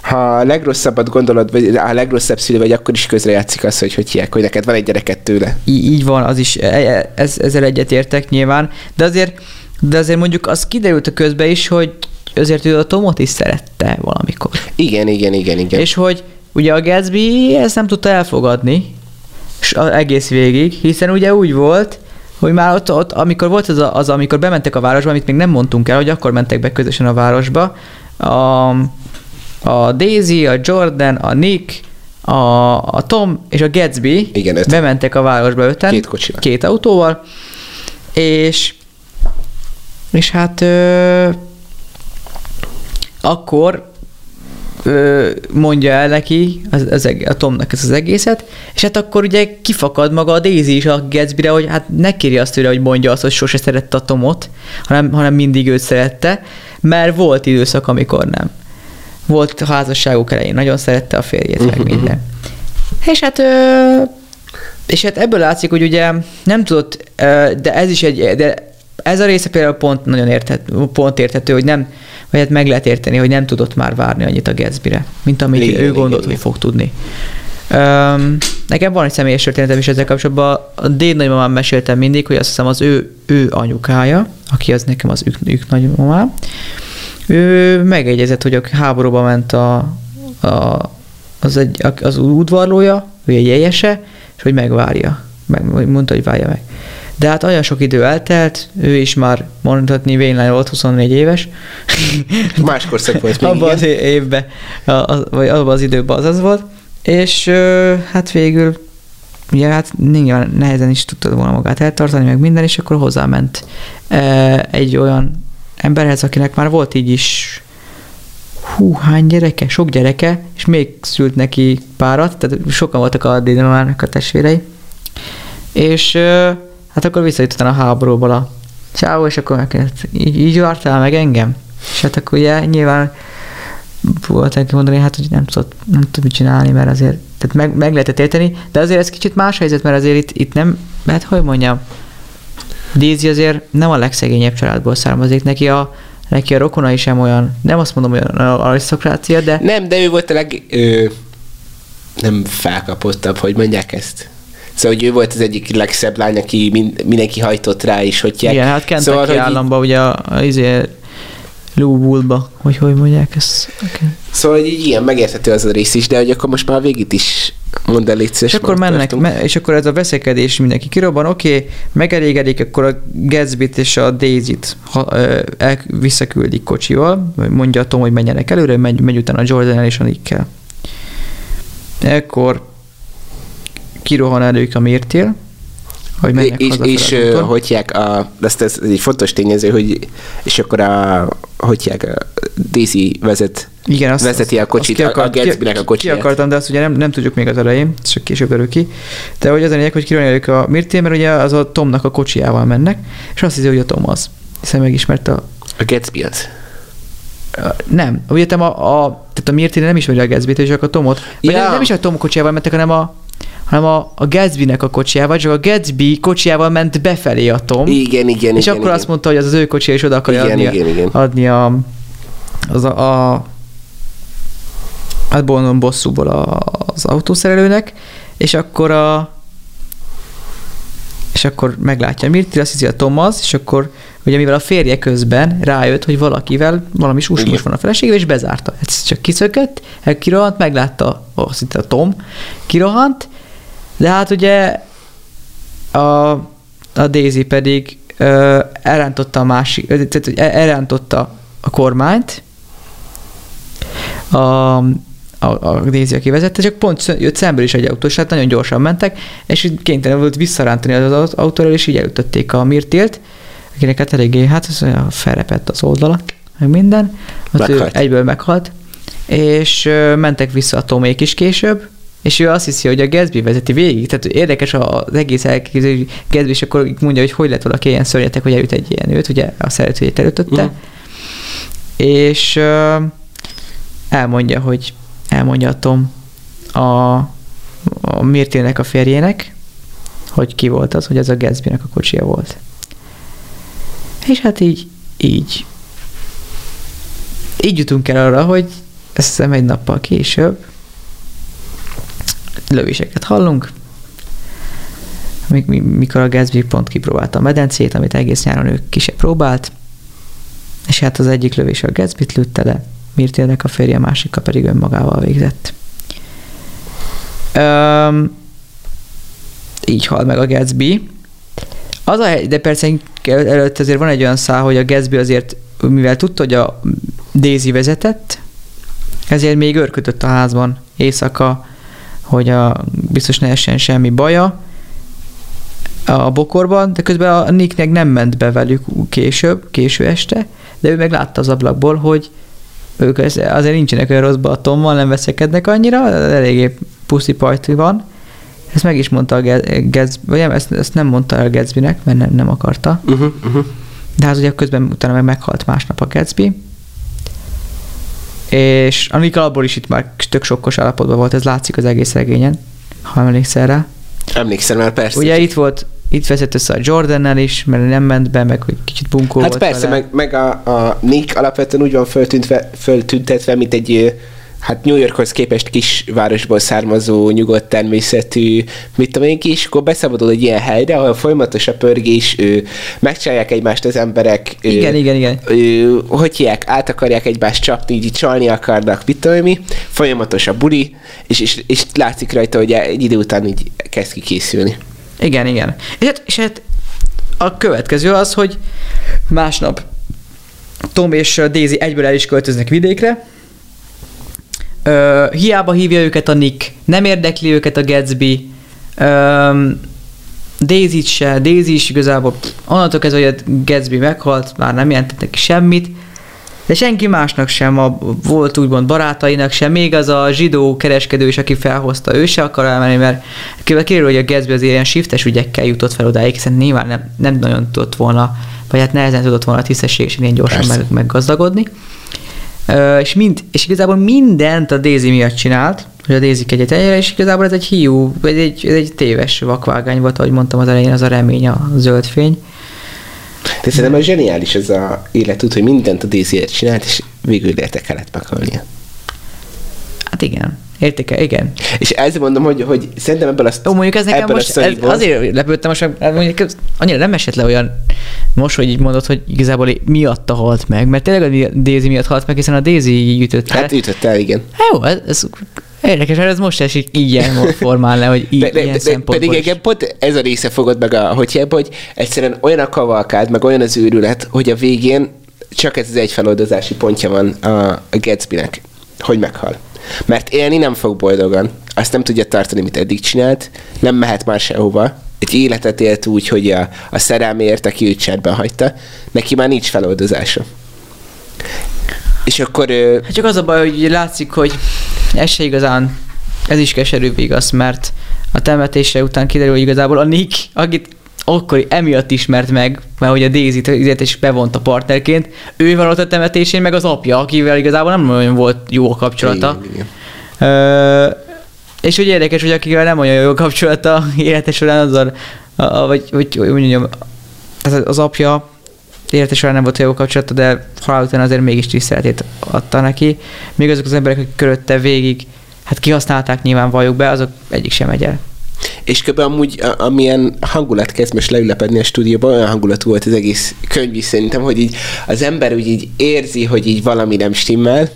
ha a legrosszabbat gondolod, vagy a legrosszabb szülő vagy, akkor is közrejátszik az, hogy hogy hiák, hogy neked van egy gyereket tőle. Í- így van, az is, e, e, ez, ezzel egyetértek nyilván, de azért, de azért mondjuk az kiderült a közben is, hogy azért ő a Tomot is szerette valamikor. Igen, igen, igen, igen. És hogy ugye a Gatsby ezt nem tudta elfogadni, és egész végig, hiszen ugye úgy volt, hogy már ott, ott amikor volt az, az, amikor bementek a városba, amit még nem mondtunk el, hogy akkor mentek be közösen a városba, a, a Daisy, a Jordan, a Nick, a, a Tom és a Gatsby Igen, öt. bementek a városba öten. Két kocsival. Két autóval. És és hát ö, akkor ö, mondja el neki, az, az, a Tomnak ez az egészet, és hát akkor ugye kifakad maga a Daisy is a Gatsbyre, hogy hát ne kérje azt tőle, hogy mondja azt, hogy sose szerette a Tomot, hanem, hanem mindig őt szerette, mert volt időszak, amikor nem volt házasságuk elején, nagyon szerette a férjét, meg minden. És hát és hát ebből látszik, hogy ugye nem tudott, de ez is egy, de ez a része például pont nagyon érthet, pont érthető, hogy nem, vagy hát meg lehet érteni, hogy nem tudott már várni annyit a Gatsby-re, mint amit igen, ő gondolt, igen, hogy fog tudni. Um, nekem van egy személyes történetem is ezzel kapcsolatban. A déd nagymamám meséltem mindig, hogy azt hiszem az ő, ő anyukája, aki az nekem az ők, ők nagymamám, ő megegyezett, hogy a háborúba ment a, a, az, egy, az udvarlója, ő egy jegyese, és hogy megvárja. Meg, mondta, hogy várja meg. De hát olyan sok idő eltelt, ő is már mondhatni vénlány volt, 24 éves. Máskor szép volt még, Abban az évben, vagy abban az időben az az volt. És hát végül ugye hát nyilván nehezen is tudtad volna magát eltartani, meg minden, és akkor hozzáment egy olyan emberhez, akinek már volt így is hú, hány gyereke, sok gyereke, és még szült neki párat, tehát sokan voltak a dédmamának a testvérei. És hát akkor visszajött a háborúból a csávó, és akkor megkérdezett, így, így vártál meg engem? És hát akkor ugye nyilván volt neki mondani, hát hogy nem tudott, nem tud mit csinálni, mert azért, tehát meg, meg lehetett érteni, de azért ez kicsit más helyzet, mert azért itt, itt nem, hát hogy mondjam, Daisy azért nem a legszegényebb családból származik, neki a, neki a rokonai sem olyan, nem azt mondom, olyan arisztokrácia, de... Nem, de ő volt a leg... Ö, nem felkapottabb, hogy mondják ezt. Szóval, hogy ő volt az egyik legszebb lány, aki mind, mindenki hajtott rá, és hogy Igen, hát Kentucky szóval, hogy államban ugye a, a, izé, Lúbulba, hogy hogy mondják ezt. Okay. Szóval hogy így ilyen megérthető az a rész is, de hogy akkor most már végig is mondd el, És akkor mennek, me, és akkor ez a veszekedés mindenki kirobban, oké, okay, megelégedik, akkor a gatsby és a Daisy-t ha, el, visszaküldik kocsival, mondja a Tom, hogy menjenek előre, megy, megy utána a Jordan és a Nickkel. Ekkor kirohan elők a mértél, hogy mennek és, és uh, hogyják a, ezt ez egy fontos tényező, hogy és akkor a hogyják a Daisy vezet igen, azt, vezeti a kocsit, azt akart, a Gatsby-nek a kocsiját. Ki akartam, de azt ugye nem, nem tudjuk még az elején, csak később derül ki. De hogy az a lényeg, hogy kirolják a Mirté, mert ugye az a Tomnak a kocsijával mennek, és azt hiszi, hogy a Tom az. Hiszen megismerte a... A Gatsby az. Nem. Ugye te a, a, tehát a Mirté nem ismeri a Gatsby-t, csak a Tomot. Ja. Nem, nem, is a Tom kocsijával mentek, hanem a hanem a, a Gatsby-nek a kocsijával, csak a Gatsby kocsijával ment befelé a Tom. Igen, igen, És igen, akkor igen. azt mondta, hogy az az ő kocsija, és oda akarja igen, adni, igen, igen. adni a, az a, a hát bonon bosszúból a, az autószerelőnek, és akkor a és akkor meglátja Mirti, azt hiszi a Tom az, és akkor ugye mivel a férje közben rájött, hogy valakivel valami susmus van a feleségével, és bezárta. Ez csak kiszökött, kirohant, meglátta azt itt a Tom, kirohant, de hát ugye a, a Daisy pedig ö, elrántotta a másik, tehát hogy elrántotta a kormányt, a, a, a Daisy, aki vezette, csak pont jött szemből is egy autós, hát nagyon gyorsan mentek, és kénytelen volt visszarántani az autóról, és így elütötték a Mirtilt, akinek hát eléggé, hát az olyan felrepett az oldala, meg minden, ott ő egyből meghalt, és mentek vissza a Tomék is később, és ő azt hiszi, hogy a Gatsby vezeti végig. Tehát érdekes az egész elképzelés, hogy Gatsby, és akkor mondja, hogy hogy lett valaki ilyen szörnyetek, hogy elüt egy ilyen őt, ugye a szeretőjét elütötte. Uh-huh. És elmondja, hogy elmondja a Tom a, a Mirtének a férjének, hogy ki volt az, hogy ez a Gatsby-nek a kocsia volt. És hát így, így, így jutunk el arra, hogy ezt hiszem egy nappal később, lövéseket hallunk, mikor a Gatsby pont kipróbálta a medencét, amit egész nyáron ő ki próbált, és hát az egyik lövés a Gatsby-t lőtte le, Mirtélnek a férje, másika pedig önmagával végzett. Um, így hal meg a Gatsby. Az a de persze előtt azért van egy olyan szál, hogy a Gatsby azért, mivel tudta, hogy a Daisy vezetett, ezért még őrködött a házban éjszaka, hogy a, biztos ne essen semmi baja a bokorban, de közben a Nicknek nem ment be velük később, késő este, de ő meg látta az ablakból, hogy ők azért nincsenek olyan rosszban a Tommal, nem veszekednek annyira, eléggé puszi pajti van. Ezt meg is mondta a Gatsby, vagy nem, ezt, ezt nem mondta el Gatsbynek, mert nem, nem akarta. Uh-huh, uh-huh. De hát ugye közben utána meg meghalt másnap a Gatsby, és Annika abból is itt már tök sokkos állapotban volt, ez látszik az egész regényen, ha emlékszel rá. Emlékszem már, persze. Ugye itt volt, itt veszett össze a Jordannel is, mert nem ment be, meg hogy kicsit bunkó Hát volt persze, vele. meg, meg a, a Nick alapvetően úgy van föltüntve, föltüntetve, mint egy hát New Yorkhoz képest kisvárosból származó, nyugodt természetű, mit tudom én ki, és akkor beszabadul egy ilyen helyre, ahol folyamatos a pörgés, ő, megcsinálják egymást az emberek. Igen, ő, igen, igen. Ő, hogy hívják, át akarják egymást csapni, így csalni akarnak, mit tudom mi, folyamatos a buli, és, és, és látszik rajta, hogy egy idő után így kezd kikészülni. Igen, igen. És hát, és hát a következő az, hogy másnap Tom és Daisy egyből el is költöznek vidékre, Ö, hiába hívja őket a Nick, nem érdekli őket a Gatsby, ö, daisy se, Daisy is igazából onnantól kezdve, hogy a Gatsby meghalt, már nem jelentett neki semmit, de senki másnak sem, a, volt úgymond barátainak sem, még az a zsidó kereskedő is, aki felhozta, ő se akar elmenni, mert kiderül, hogy a Gatsby az ilyen shiftes ügyekkel jutott fel odáig, hiszen nyilván nem, nem nagyon tudott volna, vagy hát nehezen tudott volna tisztességesen ilyen gyorsan meg, meggazdagodni. Uh, és, mind, és igazából mindent a Daisy miatt csinált, hogy a Daisy egyet egyre, és igazából ez egy hiú, vagy egy, ez egy téves vakvágány volt, ahogy mondtam az elején, az a remény, a zöld fény. De szerintem ez zseniális ez a életút, hogy mindent a daisy csinált, és végül érte kellett meghalnia. Hát igen. Értéke, igen. És ezért mondom, hogy, hogy szerintem ebből azt Ó, mondjuk ez nekem most, ez azért lepődtem, most mondjuk ez annyira nem esett le olyan most, hogy így mondod, hogy igazából miatta halt meg, mert tényleg a Daisy miatt halt meg, hiszen a Daisy ütött el. Hát ütött el, igen. Hát jó, ez, ez Érdekes, mert ez most esik ilyen formán le, hogy így, de, ilyen de, Pedig igen, pont ez a része fogod meg a hogy, hogy egyszerűen olyan a kavalkád, meg olyan az őrület, hogy a végén csak ez az egy feloldozási pontja van a Gatsby-nek, hogy meghal. Mert élni nem fog boldogan. Azt nem tudja tartani, mit eddig csinált, nem mehet már sehova. Egy életet élt úgy, hogy a, a szerelméért, aki őt cserben hagyta, neki már nincs feloldozása. És akkor... Hát csak az a baj, hogy látszik, hogy ez se igazán, ez is keserű igaz, mert a temetése után kiderül, hogy igazából a Nick, akit akkor emiatt ismert meg, mert hogy a Daisy-t is bevonta partnerként, ő van ott a temetésén, meg az apja, akivel igazából nem olyan volt jó a kapcsolata. Igen, igen. Ö, és hogy érdekes, hogy akivel nem olyan jó a kapcsolata élete során azzal, a, a, vagy, vagy, vagy mondjam, az, az apja élete során nem volt jó kapcsolata, de halál után azért mégis tiszteletét adta neki. Még azok az emberek, akik körötte végig, hát kihasználták nyilván valljuk be, azok egyik sem megy el. És kb. amúgy, amilyen hangulat kezd most leülepedni a stúdióban, olyan hangulatú volt az egész könyv szerintem, hogy így az ember úgy így érzi, hogy így valami nem stimmel,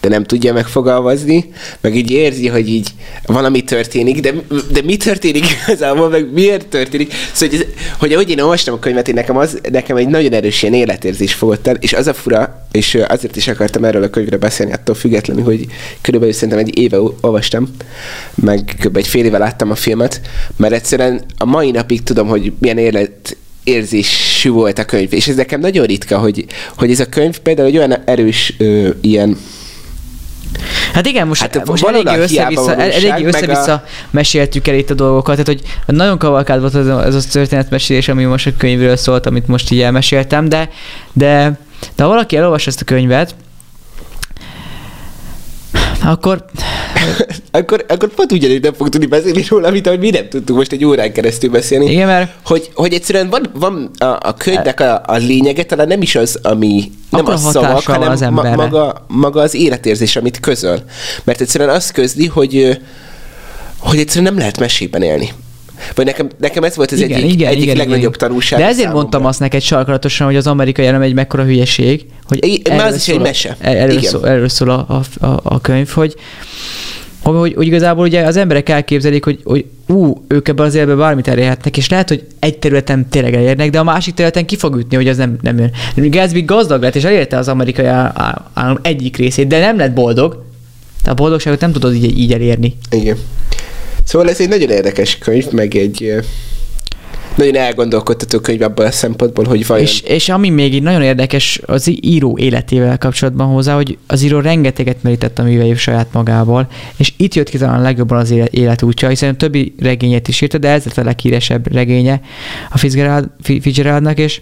de nem tudja megfogalmazni, meg így érzi, hogy így valami történik, de, de mi történik igazából, meg miért történik. Szóval, hogy, ez, hogy ahogy én olvastam a könyvet, én nekem, az, nekem egy nagyon erős ilyen életérzés fogott el, és az a fura, és azért is akartam erről a könyvre beszélni, attól függetlenül, hogy körülbelül szerintem egy éve olvastam, meg kb. egy fél éve láttam a filmet, mert egyszerűen a mai napig tudom, hogy milyen élet érzésű volt a könyv. És ez nekem nagyon ritka, hogy, hogy ez a könyv például egy olyan erős ö, ilyen Hát igen, most, hát most eléggé össze-vissza, eléggé össze-vissza a... meséltük el itt a dolgokat, tehát hogy nagyon kavalkád volt ez a, ez a történetmesélés, ami most a könyvről szólt, amit most így elmeséltem, de, de, de ha valaki elolvas ezt a könyvet, akkor... akkor, akkor pont ugyanígy nem fog tudni beszélni róla, mint ahogy mi nem tudtuk most egy órán keresztül beszélni. Igen, mert... Hogy, hogy egyszerűen van, van a, a könyvnek a, a lényege, talán nem is az, ami nem a szavak, hanem az ma, maga, maga az életérzés, amit közöl. Mert egyszerűen azt közli, hogy, hogy egyszerűen nem lehet mesében élni. Vagy nekem, nekem ez volt az igen, egyik, igen, egyik igen, legnagyobb igen. tanulság. De ezért számomra. mondtam azt neked sarkalatosan, hogy az amerikai elem egy mekkora hülyeség. Hogy I, erről az is egy mese. Erről, igen. szól, erről szól a, a, a, a könyv, hogy, hogy, hogy, hogy igazából ugye az emberek elképzelik, hogy, hogy ú, ők ebben az életben bármit elérhetnek, és lehet, hogy egy területen tényleg elérnek, de a másik területen ki fog ütni, hogy az nem, nem jön. Gatsby gazdag lett, és elérte az amerikai állam egyik részét, de nem lett boldog. De a boldogságot nem tudod így, így elérni. Igen. Szóval ez egy nagyon érdekes könyv, meg egy nagyon elgondolkodtató könyv abban a szempontból, hogy vajon... És, és ami még így nagyon érdekes az író életével kapcsolatban hozzá, hogy az író rengeteget merített a művei saját magával, és itt jött ki talán legjobban az életútja, hiszen a többi regényét is írta, de ez lett a leghíresebb regénye a Fitzgerald, Fitzgeraldnak, és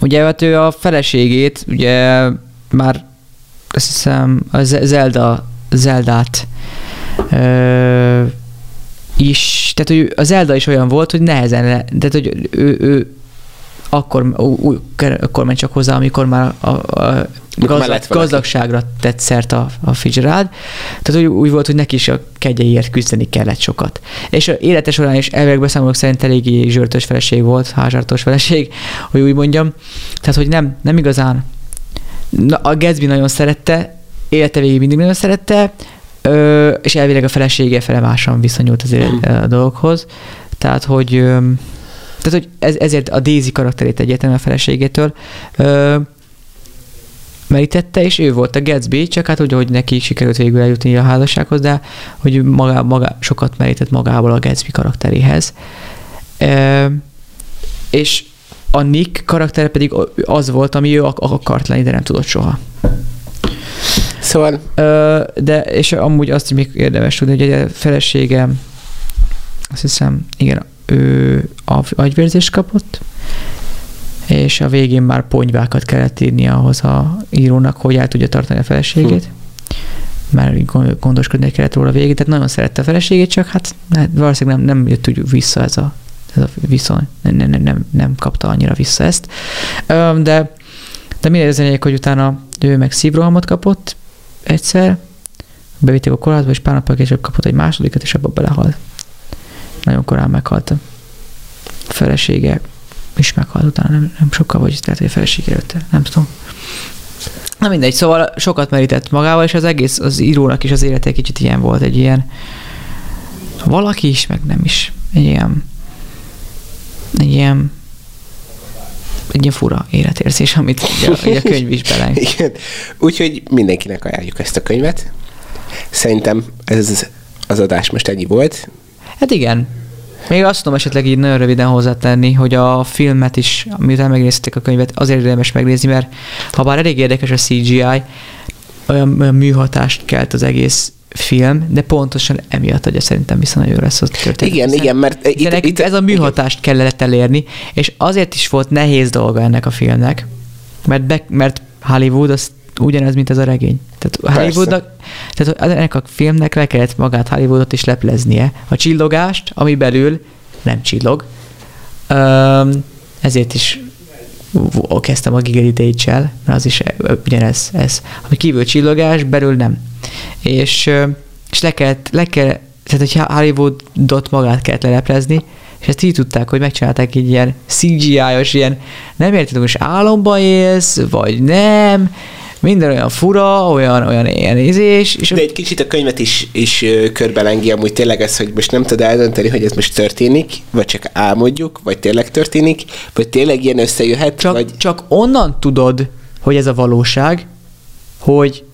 ugye hát ő a feleségét, ugye már azt hiszem a Zelda, Zeldát ö, is, tehát hogy az Elda is olyan volt, hogy nehezen, le, tehát hogy ő, ő akkor, új, akkor ment csak hozzá, amikor már a, a gazdag, gazdagságra tett szert a, a Fitzgerald. Tehát úgy, úgy volt, hogy neki is a kegyeiért küzdeni kellett sokat. És a élete során is elvileg beszámolók szerint eléggé zsörtös feleség volt, házsártos feleség, hogy úgy mondjam. Tehát, hogy nem, nem igazán. Na, a Gatsby nagyon szerette, élete végig mindig nagyon szerette, ö, és elvileg a felesége fele másan viszonyult az a dolgokhoz. Tehát, hogy tehát, hogy ez, ezért a Daisy karakterét egyetlen a feleségétől ö, merítette, és ő volt a Gatsby, csak hát úgy, hogy neki sikerült végül eljutni a házassághoz, de hogy maga, maga, sokat merített magából a Gatsby karakteréhez. Ö, és a Nick karaktere pedig az volt, ami ő akart lenni, de nem tudott soha. Szóval... Ö, de, és amúgy azt még érdemes tudni, hogy a felesége, azt hiszem, igen, ő agyvérzést kapott, és a végén már ponyvákat kellett írni ahhoz a írónak, hogy el tudja tartani a feleségét. Hm. Mert gondoskodni kellett róla a végén, tehát nagyon szerette a feleségét, csak hát, hát valószínűleg nem, nem jött úgy vissza ez a, ez a viszony, nem, nem, nem, nem kapta annyira vissza ezt. De, de minél az hogy utána ő meg szívrohamot kapott egyszer, bevitték a kórházba, és pár nappal később kapott egy másodikat, és abba belehalt. Nagyon korán meghalt a felesége, is meghalt utána, nem, nem sokkal, vagy lehet, hogy a felesége előtte, nem tudom. Na mindegy, szóval sokat merített magával, és az egész, az írónak is az élete kicsit ilyen volt, egy ilyen valaki is, meg nem is. Egy ilyen egy ilyen egy ilyen fura életérzés, amit ugye, a könyv is bele. Igen. Úgyhogy mindenkinek ajánljuk ezt a könyvet. Szerintem ez az adás most ennyi volt. Hát igen. Még azt tudom esetleg így nagyon röviden hozzátenni, hogy a filmet is, miután megnézték a könyvet, azért érdemes megnézni, mert ha bár elég érdekes a CGI, olyan, olyan műhatást kelt az egész film, de pontosan emiatt adja szerintem vissza nagyon lesz az történet. Igen, igen, mert itt, itt, itt, ez a műhatást igen. kellett elérni, és azért is volt nehéz dolga ennek a filmnek, mert, be, mert Hollywood az ugyanez, mint ez a regény. Tehát Hollywoodnak, tehát ennek a filmnek le kellett magát Hollywoodot is lepleznie. A csillogást, ami belül nem csillog, ezért is kezdtem a Dage-el, mert az is ugyanez, ez. Ami kívül csillogás, belül nem. És, és le kellett, le kellett, tehát hogy Hollywoodot magát kellett leleplezni, és ezt így tudták, hogy megcsinálták így ilyen CGI-os, ilyen nem érted, most álomba élsz, vagy nem, minden olyan fura, olyan, olyan ilyen ízés. És De egy kicsit a könyvet is, is körbelengi amúgy tényleg ez, hogy most nem tud eldönteni, hogy ez most történik, vagy csak álmodjuk, vagy tényleg történik, vagy tényleg ilyen összejöhet. Csak, vagy... csak onnan tudod, hogy ez a valóság, hogy,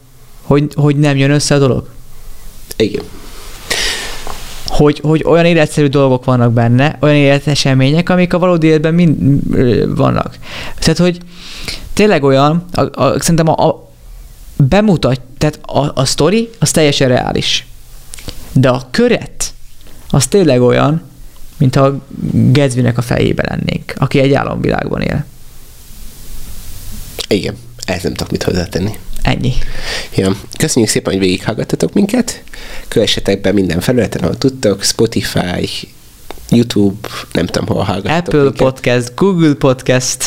hogy, hogy nem jön össze a dolog. Igen. Hogy, hogy olyan életszerű dolgok vannak benne, olyan életesemények, amik a valódi életben mind vannak. Tehát, hogy tényleg olyan, a, a, szerintem a, a bemutat, tehát a, a sztori az teljesen reális. De a köret, az tényleg olyan, mint a Gatsbynek a fejébe lennénk, aki egy álomvilágban él. Igen, ez nem tudok mit hozzátenni. Ennyi. Ja. Köszönjük szépen, hogy végighallgattatok minket. Kövessetek be minden felületen, ahol tudtok, Spotify, YouTube, nem tudom, hol hallgattok Apple minket. Podcast, Google Podcast.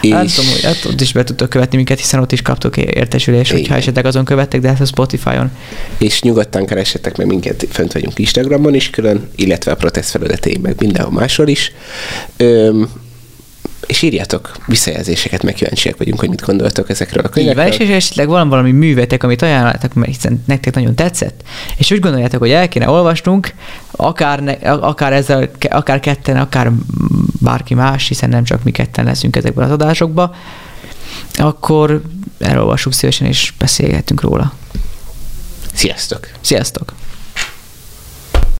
És... Nem tudom, hogy hát ott is be tudtok követni minket, hiszen ott is kaptok értesülést, hogyha esetleg azon követtek, de hát a Spotify-on. És nyugodtan keressetek meg minket, fönt vagyunk Instagramon is külön, illetve a protest felületein meg mindenhol máshol is. Öm, és írjátok visszajelzéseket, meg kíváncsiak vagyunk, hogy mit gondoltok ezekről a könyvekről. Így van, és esetleg van valami művetek, amit ajánlottak, mert hiszen nektek nagyon tetszett, és úgy gondoljátok, hogy el kéne olvasnunk, akár, ne, akár, ezzel, akár ketten, akár bárki más, hiszen nem csak mi ketten leszünk ezekben az adásokban, akkor elolvassuk szívesen, és beszélgetünk róla. Sziasztok! Sziasztok!